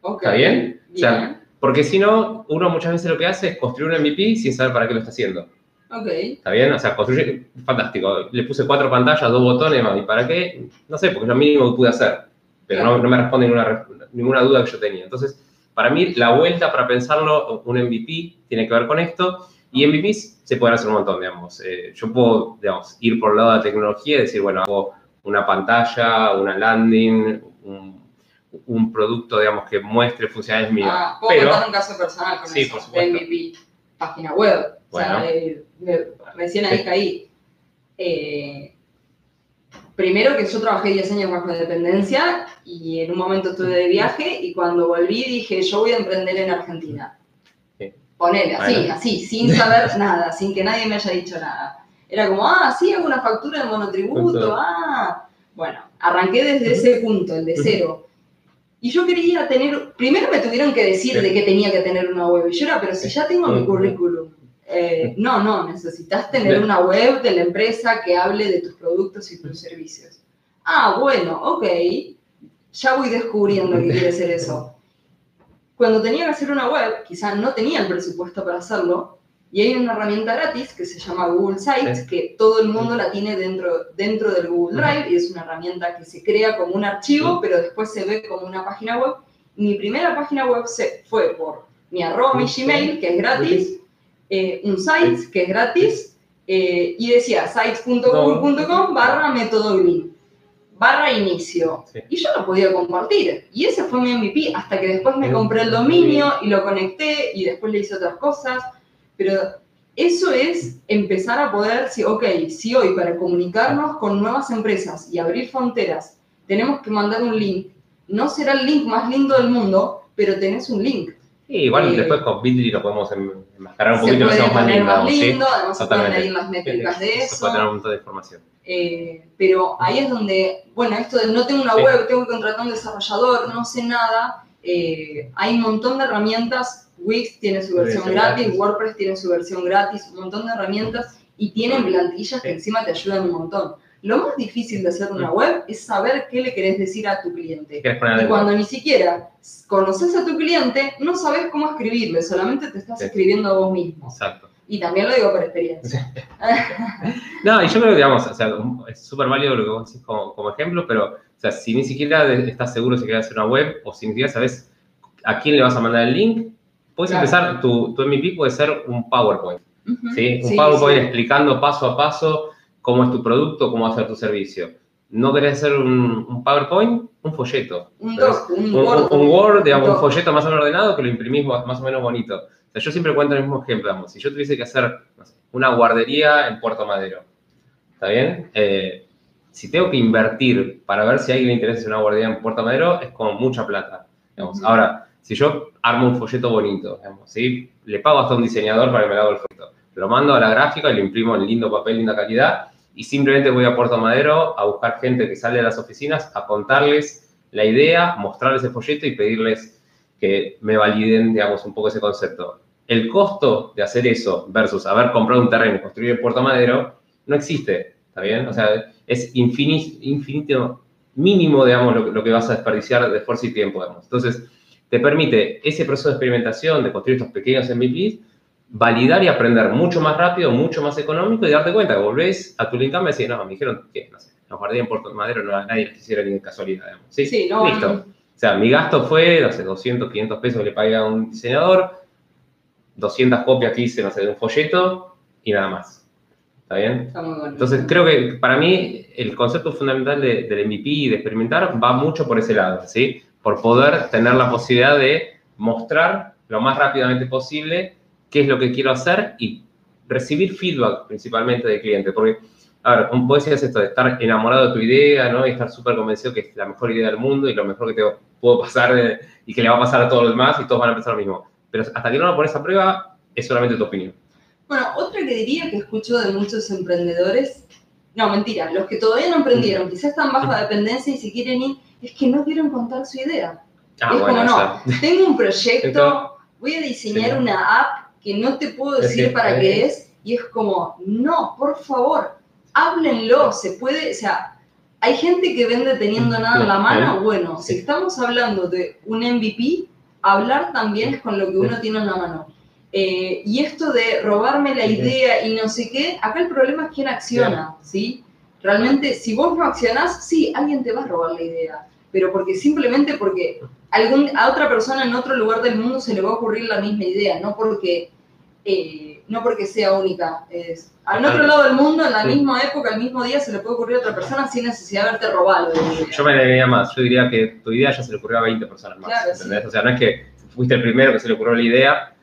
¿Está bien? O sea, Bien. Porque si no, uno muchas veces lo que hace es construir un MVP sin saber para qué lo está haciendo. Ok. ¿Está bien? O sea, construir, fantástico. Le puse cuatro pantallas, dos botones, ¿y para qué? No sé, porque es lo mínimo que pude hacer. Pero no, no me responde ninguna, ninguna duda que yo tenía. Entonces, para mí, la vuelta para pensarlo, un MVP, tiene que ver con esto. Y MVPs se pueden hacer un montón, digamos. Eh, yo puedo, digamos, ir por el lado de la tecnología y decir, bueno, hago una pantalla, una landing, un, un producto, digamos, que muestre funcionalidades mías. Ah, puedo Pero, contar un caso personal con Sí, eso, por supuesto. de página web. O sea, Bueno. eh, recién ahí caí. Eh, primero que yo trabajé 10 años bajo dependencia y en un momento estuve de viaje y cuando volví dije, yo voy a emprender en Argentina. Sí. Ponele, así, Bueno. así, sin saber nada, sin que nadie me haya dicho nada. Era como, ah, sí, hago una factura de monotributo, ah. Bueno, arranqué desde ese punto, el de cero. Y yo quería tener, primero me tuvieron que decir de que tenía que tener una web. Y yo era, pero si ya tengo mi currículum. Eh, no, no, necesitas tener una web de la empresa que hable de tus productos y tus servicios. Ah, bueno, ok. Ya voy descubriendo que quiere ser eso. Cuando tenía que hacer una web, quizá no tenía el presupuesto para hacerlo, Y hay una herramienta gratis que se llama Google Sites, que todo el mundo la tiene dentro, dentro del Google Drive y es una herramienta que se crea como un archivo, pero después se ve como una página web. Mi primera página web se, fue por mi arroba, mi Gmail, que es gratis, eh, un Sites, que es gratis, eh, y decía sites.google.com barra método Green barra inicio. Y yo lo podía compartir. Y ese fue mi MVP hasta que después me compré el dominio y lo conecté y después le hice otras cosas. Pero eso es empezar a poder, si, ok, si hoy para comunicarnos con nuevas empresas y abrir fronteras tenemos que mandar un link, no será el link más lindo del mundo, pero tenés un link. Sí, igual eh, después con Bitly lo podemos enmascarar un poquito, lo hacemos más lindo. Más lindo Además se pueden las métricas de eso. Se puede tener un montón de información. Eh, pero ahí es donde, bueno, esto de no tengo una web, tengo que contratar un desarrollador, no sé nada, eh, hay un montón de herramientas Wix tiene su versión gratis, WordPress tiene su versión gratis, un montón de herramientas y tienen plantillas que encima te ayudan un montón. Lo más difícil de hacer una web es saber qué le querés decir a tu cliente. Y cuando ni siquiera conoces a tu cliente, no sabes cómo escribirle, solamente te estás escribiendo a vos mismo. Exacto. Y también lo digo por experiencia. no, y yo creo que, digamos, o sea, es súper válido lo que vos decís como, como, ejemplo, pero, o sea, si ni siquiera estás seguro si quieres hacer una web o si ni siquiera sabes a quién le vas a mandar el link, Puedes empezar, tu, tu, MVP puede ser un PowerPoint. ¿sí? Un PowerPoint explicando paso a paso cómo es tu producto, cómo va a ser tu servicio. ¿No querés hacer un, PowerPoint? Un folleto. Un, un, Word. Un, Word, digamos, un, folleto más o menos ordenado que lo imprimís más o menos bonito. O sea, yo siempre cuento el mismo ejemplo. Digamos, si yo tuviese que hacer una guardería en Puerto Madero, ¿está bien? Eh, si tengo que invertir para ver si a alguien le interesa una guardería en Puerto Madero, es como mucha plata. Digamos. Ahora, si yo armo un folleto bonito, digamos, ¿sí? le pago hasta un diseñador para que me haga el folleto, lo mando a la gráfica y lo imprimo en lindo papel, linda calidad, y simplemente voy a Puerto Madero a buscar gente que sale de las oficinas, a contarles la idea, mostrarles el folleto y pedirles que me validen, digamos, un poco ese concepto. El costo de hacer eso versus haber comprado un terreno y construir en Puerto Madero no existe, ¿está bien? O sea, es infinito, infinito mínimo, digamos, lo, lo, que vas a desperdiciar de esfuerzo y tiempo, digamos. Entonces, te permite ese proceso de experimentación, de construir estos pequeños MVPs, validar y aprender mucho más rápido, mucho más económico y darte cuenta que volvés a tu LinkedIn y decís, no, me dijeron que, no sé, nos guardé en Puerto Madero, no, nadie les quisiera ni de casualidad. Sí, sí no, listo. O sea, mi gasto fue, no sé, 200, 500 pesos que le pagué a un diseñador, 200 copias que hice, no sé, de un folleto y nada más. ¿Está bien? Está muy bueno. Entonces, creo que para mí el concepto fundamental de, del MVP y de experimentar va mucho por ese lado, ¿sí? por poder tener la posibilidad de mostrar lo más rápidamente posible qué es lo que quiero hacer y recibir feedback principalmente del cliente. Porque, a ver, vos decías esto de estar enamorado de tu idea, ¿no? Y estar súper convencido que es la mejor idea del mundo y lo mejor que te puedo pasar y que le va a pasar a todos los demás y todos van a pensar lo mismo. Pero hasta que no lo pones a prueba, es solamente tu opinión. Bueno, otra que diría que escucho de muchos emprendedores, no, mentira, los que todavía no emprendieron, quizás están bajo dependencia y si quieren ir, es que no quieren contar su idea. Ah, es como, no, tengo un proyecto, voy a diseñar una app que no te puedo decir para qué es, y es como, no, por favor, háblenlo, se puede, o sea, hay gente que vende teniendo nada en la mano, bueno, si estamos hablando de un MVP, hablar también es con lo que uno tiene en la mano. Eh, y esto de robarme la idea y no sé qué, acá el problema es quién acciona, ¿sí? Realmente, si vos no accionás, sí, alguien te va a robar la idea pero porque simplemente porque algún, a otra persona en otro lugar del mundo se le va a ocurrir la misma idea, no porque, eh, no porque sea única. Es, al otro lado del mundo, en la misma época, el mismo día, se le puede ocurrir a otra persona sin necesidad de haberte robado. Yo me diría más, yo diría que tu idea ya se le ocurrió a 20 personas más. O sea, no es que fuiste el primero que se le ocurrió la idea.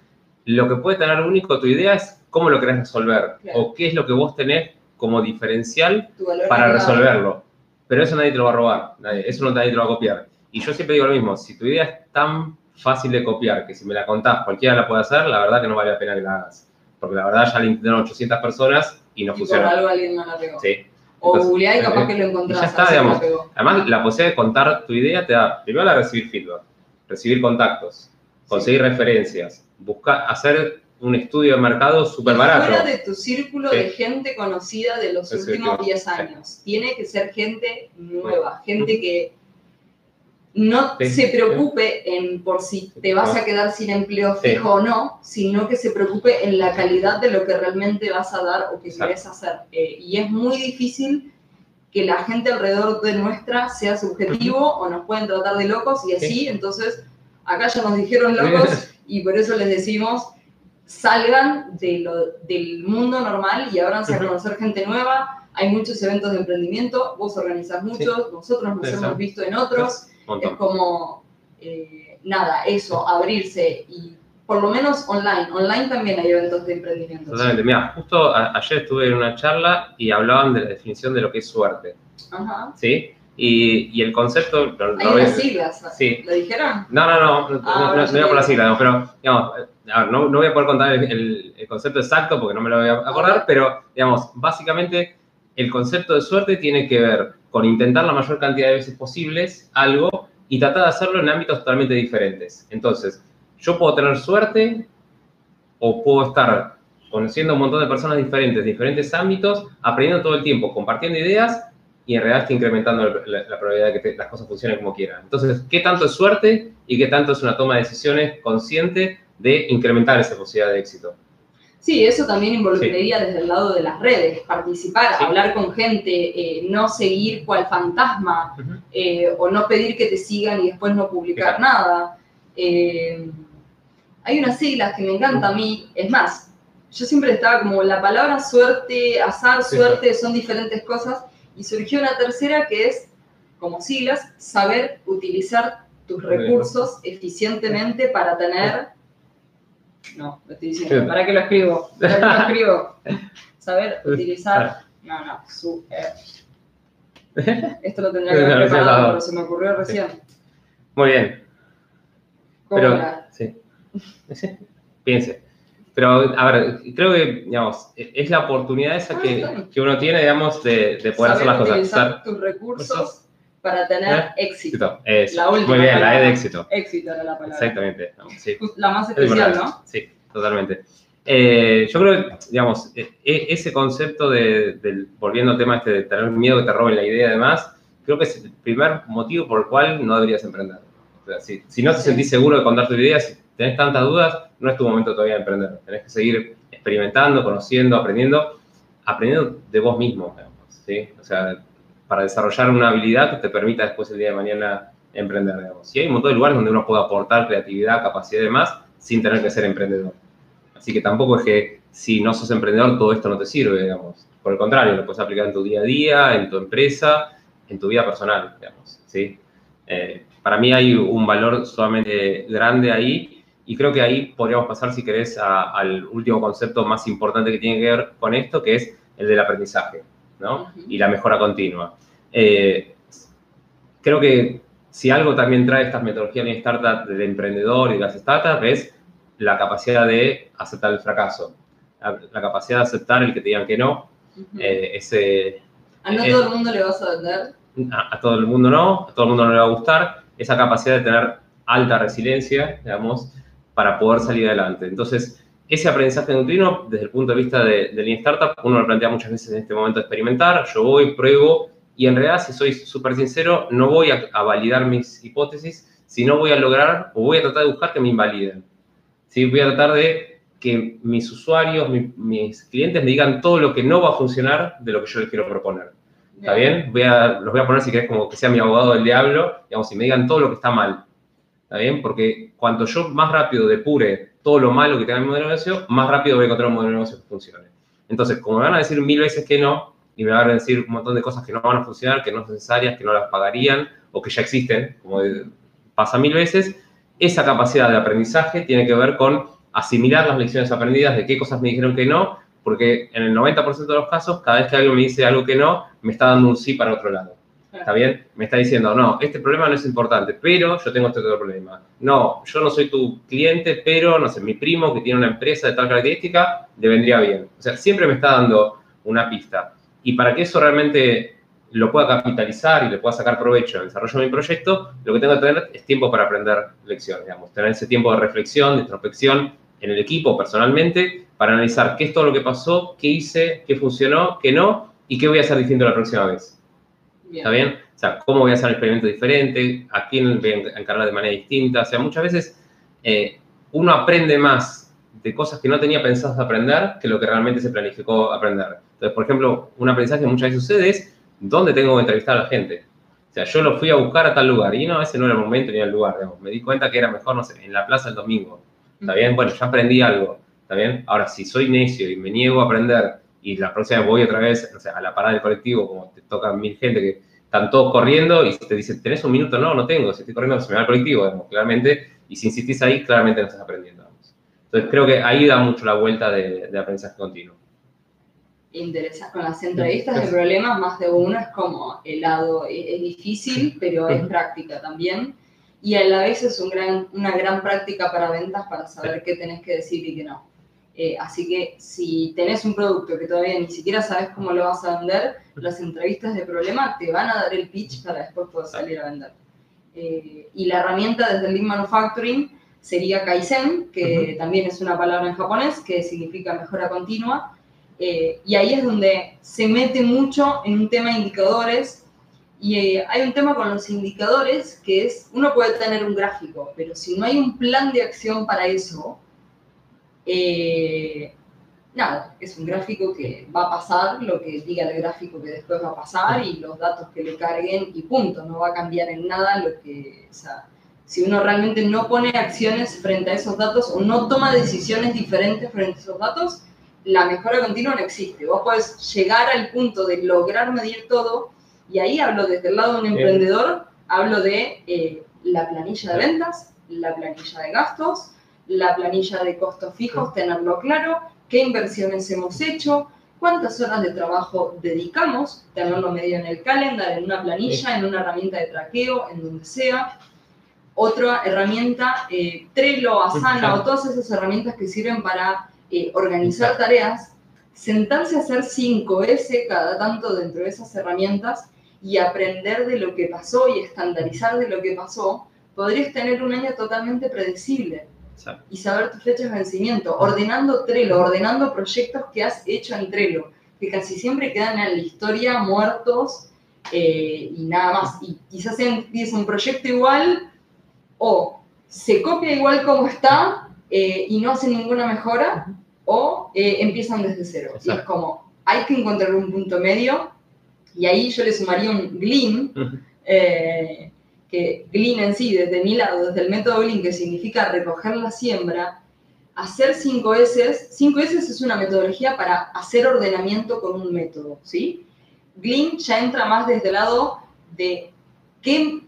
Lo que puede tener único tu idea es cómo lo querés resolver o qué es lo que vos tenés como diferencial para resolverlo pero eso nadie te lo va a robar, nadie, eso nadie te lo va a copiar. Y yo siempre digo lo mismo, si tu idea es tan fácil de copiar que si me la contás cualquiera la puede hacer, la verdad que no vale la pena que la hagas. Porque la verdad ya la intentaron 800 personas y no funciona. Por algo alguien no la pegó. Sí. O googleá y capaz eh, que lo encontrás. Ya está, digamos. Además, la posibilidad de contar tu idea te da, primero, la recibir feedback, recibir contactos, conseguir referencias, buscar, hacer un estudio de mercado súper barato. Fuera de tu círculo de gente conocida de los últimos 10 años. Tiene que ser gente nueva, gente que no Sí. se preocupe en por si te vas a quedar sin empleo Sí. fijo o no, sino que se preocupe en la calidad de lo que realmente vas a dar o que Exacto. querés hacer. Eh, y es muy difícil que la gente alrededor de nuestra sea subjetivo o nos pueden tratar de locos y así, entonces acá ya nos dijeron locos y por eso les decimos salgan de lo- del mundo normal y ábranse a conocer gente nueva. Hay muchos eventos de emprendimiento, vos organizás muchos, nosotros nos hemos visto en otros. Es como, eh, nada, eso, abrirse y por lo menos online. Online también hay eventos de emprendimiento. Totalmente. Mira, justo a- ayer estuve en una charla y hablaban de la definición de lo que es suerte, Ajá. ¿sí? Y, y el concepto... lo- lo Hay voy- unas siglas, Sí. ¿lo dijeron? No, no, no, no, Ah, no, te por la digo. sigla, no, pero digamos, eh, no, no voy a poder contar el, el- el concepto exacto porque no me lo voy a acordar, pero digamos, básicamente el concepto de suerte tiene que ver con intentar la mayor cantidad de veces posibles algo y tratar de hacerlo en ámbitos totalmente diferentes. Entonces, yo puedo tener suerte o puedo estar conociendo a un montón de personas diferentes, diferentes ámbitos, aprendiendo todo el tiempo, compartiendo ideas y en realidad está incrementando la, probabilidad de que las cosas funcionen como quieran. Entonces, ¿qué tanto es suerte y qué tanto es una toma de decisiones consciente de incrementar esa posibilidad de éxito? Sí, eso también involucraría desde el lado de las redes, participar, Sí. hablar con gente, eh, no seguir cual fantasma eh, o no pedir que te sigan y después no publicar Exacto. nada. Eh, hay unas siglas que me encanta a mí, es más, yo siempre estaba como la palabra suerte, azar, Sí, suerte son diferentes cosas y surgió una tercera que es, como siglas, saber utilizar tus recursos eficientemente para tener... No, lo estoy diciendo. ¿para qué lo escribo? ¿Para qué lo escribo? Saber utilizar... Ah. No, no, su... eh, esto lo tendría que haber preparado, pero se me ocurrió recién. Muy bien, ¿Cómo pero era? sí. Piense. Pero, a ver, creo que, digamos, e- es la oportunidad esa Ah, que, que uno tiene, digamos, de, de poder hacer las cosas. utilizar tus recursos. Para tener ¿Eh? éxito. Eso. La última Muy bien, la E palabra. de éxito. Éxito era la palabra. Exactamente. ¿no? Sí. La más Es especial, verdad. ¿no? Sí, totalmente. Eh, yo creo digamos, e- e- ese concepto de, del, volviendo al tema este de tener miedo que te roben la idea, además, creo que es el primer motivo por el cual no deberías emprender. O sea, si, si no te Sí. sentís seguro de contar tu idea, si tenés tantas dudas, no es tu momento todavía de emprender. Tenés que seguir experimentando, conociendo, aprendiendo, aprendiendo de vos mismo, ¿sí? O sea, para desarrollar una habilidad que te permita después el día de mañana emprender, digamos. Y hay un montón de lugares donde uno puede aportar creatividad, capacidad y demás, sin tener que ser emprendedor. Así que tampoco es que si no sos emprendedor todo esto no te sirve, digamos. Por el contrario, lo puedes aplicar en tu día a día, en tu empresa, en tu vida personal, digamos, ¿sí? Eh, para mí hay un valor sumamente grande ahí y creo que ahí podríamos pasar, si querés, al último concepto más importante que tiene que ver con esto, que es el del aprendizaje, ¿no? Y la mejora continua. Eh, creo que si algo también trae estas metodologías de startup del emprendedor y las startups es la capacidad de aceptar el fracaso, la, la capacidad de aceptar el que te digan que no, eh, ese, a no eh, todo el mundo le vas a vender. a, a todo el mundo no, a todo el mundo no le va a gustar, esa capacidad de tener alta resiliencia, digamos, para poder salir adelante. Entonces, ese aprendizaje continuo, desde el punto de vista de, de Lean Startup, uno lo plantea muchas veces en este momento de experimentar, yo voy, pruebo, y en realidad, si soy súper sincero, no voy a, a validar mis hipótesis, sino voy a lograr, o voy a tratar de buscar que me invaliden. ¿Sí? Voy a tratar de que mis usuarios, mi- mis clientes me digan todo lo que no va a funcionar de lo que yo les quiero proponer. ¿Está bien? Voy a, los voy a poner si querés como que sea mi abogado del diablo, digamos, y me digan todo lo que está mal. ¿Está bien? Porque cuanto yo más rápido depure todo lo malo que tenga mi modelo de negocio, más rápido voy a encontrar un modelo de negocio que funcione. Entonces, como me van a decir mil veces que no, y me van a decir un montón de cosas que no van a funcionar, que no son necesarias, que no las pagarían, o que ya existen, como pasa mil veces, esa capacidad de aprendizaje tiene que ver con asimilar las lecciones aprendidas de qué cosas me dijeron que no, porque en el 90% de los casos, cada vez que alguien me dice algo que no, me está dando un sí para otro lado. ¿Está bien? Me está diciendo, no, este problema no es importante, pero yo tengo este otro problema. No, yo no soy tu cliente, pero, no sé, mi primo que tiene una empresa de tal característica, le vendría bien. O sea, siempre me está dando una pista. Y para que eso realmente lo pueda capitalizar y le pueda sacar provecho el desarrollo de mi proyecto, lo que tengo que tener es tiempo para aprender lecciones, digamos, tener ese tiempo de reflexión, de introspección en el equipo, personalmente, para analizar qué es todo lo que pasó, qué hice, qué funcionó, qué no, y qué voy a hacer distinto la próxima vez. Bien. ¿Está bien? O sea, cómo voy a hacer un experimento diferente, a quién voy a encargar de manera distinta. O sea, muchas veces eh, uno aprende más de cosas que no tenía pensado aprender que lo que realmente se planificó aprender. Entonces, por ejemplo, un aprendizaje que muchas veces sucede es dónde tengo que entrevistar a la gente. O sea, yo lo fui a buscar a tal lugar y no, ese no era el momento ni el lugar. Digamos. Me di cuenta que era mejor, no sé, en la plaza el domingo. ¿Está bien? Bueno, ya aprendí algo. ¿Está bien? Ahora, si soy necio y me niego a aprender y la próxima voy otra vez o sea, a la parada del colectivo, como te tocan mil gente que están todos corriendo y te dicen, ¿tenés un minuto? No, no tengo. Si estoy corriendo, se me va el colectivo, digamos, claramente. Y si insistís ahí, claramente no estás aprendiendo. Entonces, creo que ahí da mucho la vuelta de, de aprendizaje continuo interesante. Con las entrevistas de problemas, más de uno es como helado, es, es difícil, pero es práctica también. Y a la vez es un gran, una gran práctica para ventas para saber qué tenés que decir y qué no. Eh, así que si tenés un producto que todavía ni siquiera sabes cómo lo vas a vender, las entrevistas de problema te van a dar el pitch para después poder salir a vender. Eh, y la herramienta desde el Lean Manufacturing sería Kaizen, que también es una palabra en japonés que significa mejora continua, eh, y ahí es donde se mete mucho en un tema de indicadores. Y eh, hay un tema con los indicadores que es, uno puede tener un gráfico, pero si no hay un plan de acción para eso, eh, nada, es un gráfico que va a pasar lo que diga el gráfico que después va a pasar y los datos que le carguen y punto, no va a cambiar en nada lo que, o sea, si uno realmente no pone acciones frente a esos datos o no toma decisiones diferentes frente a esos datos, la mejora continua no existe. Vos podés llegar al punto de lograr medir todo, y ahí hablo desde el lado de un emprendedor, hablo de eh, la planilla de ventas, la planilla de gastos, la planilla de costos fijos, tenerlo claro, qué inversiones hemos hecho, cuántas horas de trabajo dedicamos, tenerlo medio en el calendar, en una planilla, en una herramienta de traqueo, en donde sea. Otra herramienta, eh, Trello, Asana o todas esas herramientas que sirven para eh, organizar tareas, sentarse a hacer 5S cada tanto dentro de esas herramientas y aprender de lo que pasó y estandarizar de lo que pasó, podrías tener un año totalmente predecible y saber tu fecha de vencimiento, ordenando Trello, ordenando proyectos que has hecho en Trello, que casi siempre quedan en la historia muertos eh, y nada más. Y quizás empieza un proyecto igual o se copia igual como está eh, y no hacen ninguna mejora o eh, empiezan desde cero. Y es como, hay que encontrar un punto medio y ahí yo le sumaría un Glean, eh, que Glean en sí, desde mi lado, desde el método Glean, que significa recoger la siembra, hacer 5S, 5S es una metodología para hacer ordenamiento con un método, ¿sí? Glean ya entra más desde el lado de qué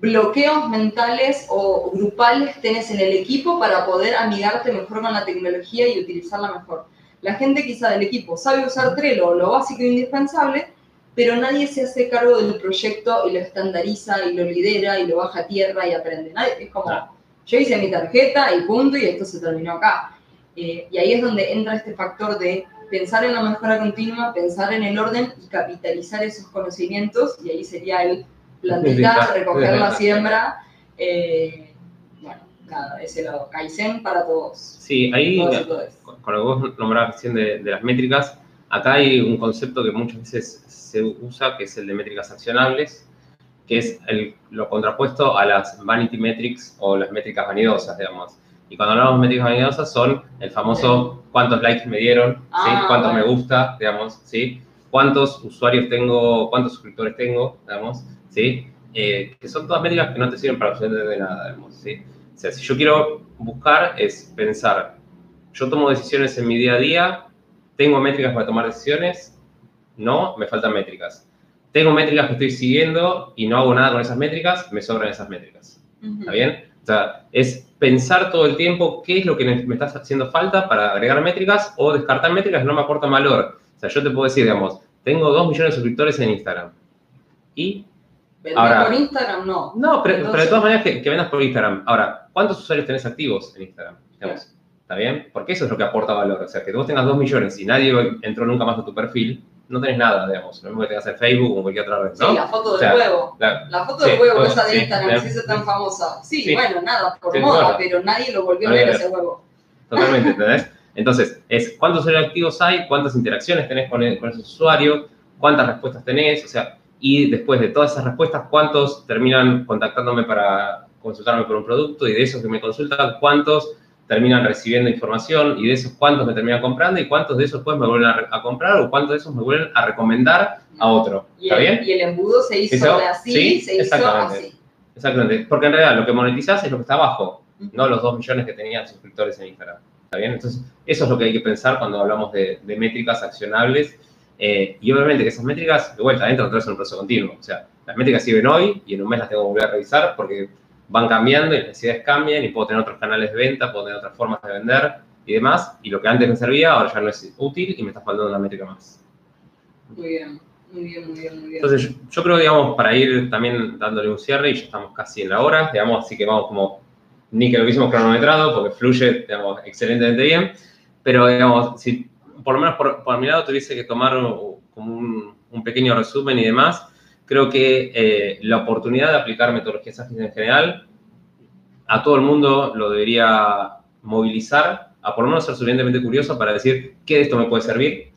bloqueos mentales o grupales tenés en el equipo para poder amigarte mejor con la tecnología y utilizarla mejor. La gente quizá del equipo sabe usar Trello, lo básico e indispensable, pero nadie se hace cargo del proyecto y lo estandariza y lo lidera y lo baja a tierra y aprende. es como, yo hice mi tarjeta y punto y esto se terminó acá. Eh, y ahí es donde entra este factor de pensar en la mejora continua, pensar en el orden y capitalizar esos conocimientos y ahí sería el plantitas, recoger la siembra. Eh, bueno, nada, ese lado. Kaizen para todos. Sí, ahí, con, lo que vos nombrabas recién de, de, las métricas, acá hay un concepto que muchas veces se usa, que es el de métricas accionables, que es el, lo contrapuesto a las vanity metrics o las métricas vanidosas, digamos. Y cuando hablamos de métricas vanidosas son el famoso cuántos likes me dieron, ¿sí? Ah, cuántos me gusta, digamos, ¿sí? cuántos usuarios tengo, cuántos suscriptores tengo, digamos, ¿sí? Eh, que son todas métricas que no te sirven para absolutamente nada, ¿sí? O sea, si yo quiero buscar es pensar, yo tomo decisiones en mi día a día, tengo métricas para tomar decisiones, no, me faltan métricas. Tengo métricas que estoy siguiendo y no hago nada con esas métricas, me sobran esas métricas. ¿Está bien? O sea, es pensar todo el tiempo qué es lo que me está haciendo falta para agregar métricas o descartar métricas que no me aportan valor. O sea, yo te puedo decir, digamos, tengo 2 millones de suscriptores en Instagram. ¿Y Ahora, por Instagram no. No, pero, de todas maneras que, vendas por Instagram. Ahora, ¿cuántos usuarios tenés activos en Instagram? ¿Está bien? Porque eso es lo que aporta valor. O sea, que vos tengas dos millones y nadie entró nunca más a tu perfil, no tenés nada, digamos. Lo mismo que tengas en Facebook o cualquier otra red, ¿no? Sí, la foto del huevo. La, foto del huevo, esa de Instagram, sí, se tan famosa. Sí, bueno, nada, por moda, pero nadie lo volvió a ver ese huevo. Totalmente, ¿entendés? Entonces, es cuántos usuarios activos hay, cuántas interacciones tenés con, con ese usuario, cuántas respuestas tenés, o sea, y después de todas esas respuestas, cuántos terminan contactándome para consultarme por un producto y de esos que me consultan, cuántos terminan recibiendo información y de esos cuántos me terminan comprando y cuántos de esos pues me vuelven a, comprar o cuántos de esos me vuelven a recomendar a otro. ¿Está bien? Y el embudo se hizo así, se hizo así. Exactamente. Porque en realidad lo que monetizás es lo que está abajo, no los dos millones que tenían suscriptores en Instagram. ¿Está bien? Entonces, eso es lo que hay que pensar cuando hablamos de, métricas accionables. Eh, y obviamente que esas métricas, de vuelta, entran otra vez en un proceso continuo. O sea, las métricas sirven hoy y en un mes las tengo que volver a revisar porque van cambiando y las necesidades cambian y puedo tener otros canales de venta, puedo tener otras formas de vender y demás. Y lo que antes me servía ahora ya no es útil y me está faltando una métrica más. Muy bien. Muy bien, muy bien, muy bien. Entonces, yo, creo, digamos, para ir también dándole un cierre, y ya estamos casi en la hora, digamos, así que vamos como, ni que lo hubiésemos cronometrado, porque fluye, digamos, excelentemente bien, pero, digamos, si por lo menos por, por mi lado tuviese que tomar como un, un pequeño resumen y demás, creo que eh, la oportunidad de aplicar metodologías ágiles en general a todo el mundo lo debería movilizar, a por lo menos ser suficientemente curioso para decir qué de esto me puede servir,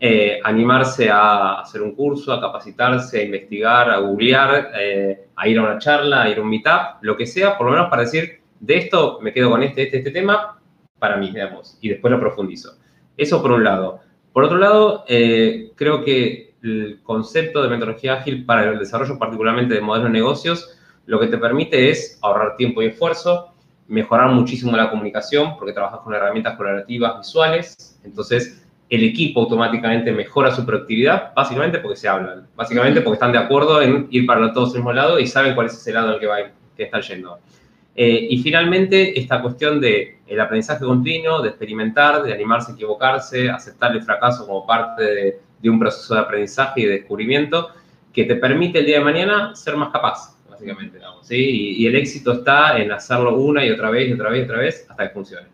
eh, animarse a hacer un curso, a capacitarse, a investigar, a googlear, eh, a ir a una charla, a ir a un meetup, lo que sea, por lo menos para decir, de esto me quedo con este, este, este tema, para mí, digamos, y después lo profundizo. Eso por un lado. Por otro lado, creo que el concepto de metodología ágil para el desarrollo particularmente de modelos de negocios, lo que te permite es ahorrar tiempo y esfuerzo, mejorar muchísimo la comunicación porque trabajas con herramientas colaborativas visuales, entonces el equipo automáticamente mejora su productividad, básicamente porque se hablan, básicamente porque están de acuerdo en ir para todos el mismo lado y saben cuál es ese lado el que, va, que están yendo. Eh, y finalmente, esta cuestión de el aprendizaje continuo, de experimentar, de animarse a equivocarse, aceptar el fracaso como parte de, de un proceso de aprendizaje y de descubrimiento que te permite el día de mañana ser más capaz, básicamente, ¿sí? Y, el éxito está en hacerlo una y otra vez y otra vez y otra vez hasta que funcione.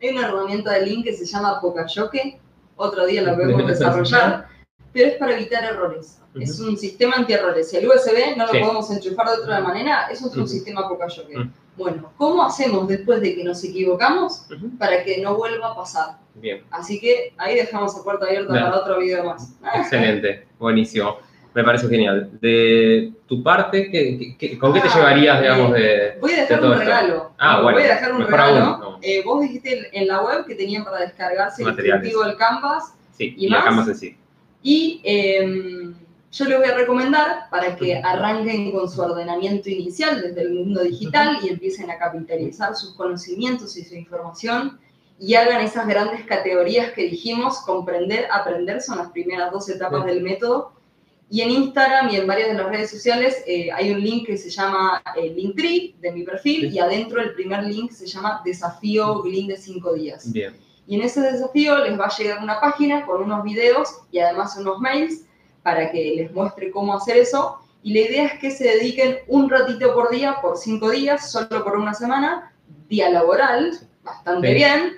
Hay una herramienta de link que se llama Pokayoke, otro día la podemos desarrollar, pero es para evitar errores. Es un sistema anti-errores. Si el USB no lo podemos enchufar de otra manera, eso es un sistema Pokayoke. Bueno, ¿cómo hacemos después de que nos equivocamos para que no vuelva a pasar? Bien. Así que ahí dejamos la puerta abierta para otro video más. Excelente, buenísimo. Me parece genial. De tu parte, con qué te ah, llevarías, digamos, de. Voy a dejar un regalo. Ah, bueno. Voy a dejar un regalo. Eh, vos dijiste en la web que tenían para descargarse el instructivo del Canvas. Sí, y, más. Canvas en sí. Y em, yo les voy a recomendar para que arranquen con su ordenamiento inicial desde el mundo digital y empiecen a capitalizar sus conocimientos y su información y hagan esas grandes categorías que dijimos, comprender, aprender, son las primeras dos etapas del método. Y en Instagram y en varias de las redes sociales eh, hay un link que se llama eh, Linktree de mi perfil y adentro el primer link se llama Desafío Glyn de 5 días. Bien. Y en ese desafío les va a llegar una página con unos videos y además unos mails para que les muestre cómo hacer eso. Y la idea es que se dediquen un ratito por día, por cinco días, solo por una semana, día laboral, bastante bien.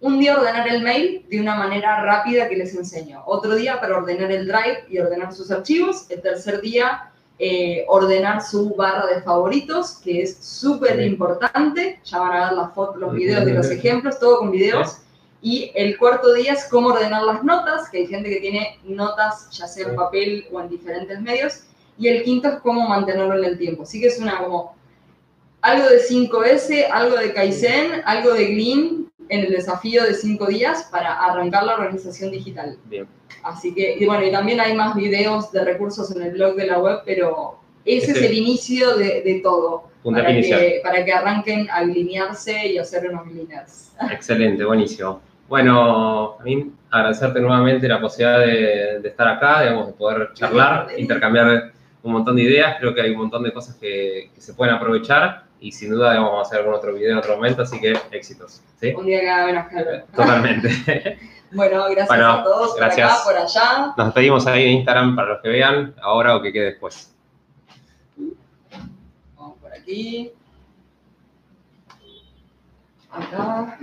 Un día ordenar el mail de una manera rápida que les enseño. Otro día para ordenar el drive y ordenar sus archivos. El tercer día eh, ordenar su barra de favoritos, que es súper importante. Ya van a ver las fotos, los videos de los ejemplos, todo con videos. Y el cuarto día es cómo ordenar las notas, que hay gente que tiene notas ya sea en papel o en diferentes medios. Y el quinto es cómo mantenerlo en el tiempo. Así que es una como algo de 5S, algo de Kaizen, algo de Glean en el desafío de 5 días para arrancar la organización digital. Bien. Así que, y bueno, y también hay más videos de recursos en el blog de la web, pero ese es el inicio de, de todo. Para que, para que, arranquen a alinearse y hacer unos líneas. Excelente, buenísimo. Bueno, a mí agradecerte nuevamente la posibilidad de, estar acá, digamos, de poder charlar, intercambiar un montón de ideas. Creo que hay un montón de cosas que, se pueden aprovechar y sin duda vamos a hacer algún otro video en otro momento, así que éxitos. Un día cada menos calor. Totalmente. bueno, gracias a todos gracias. por acá, por allá. Nos despedimos ahí en Instagram para los que vean, ahora o que quede después. Vamos por aquí. Acá.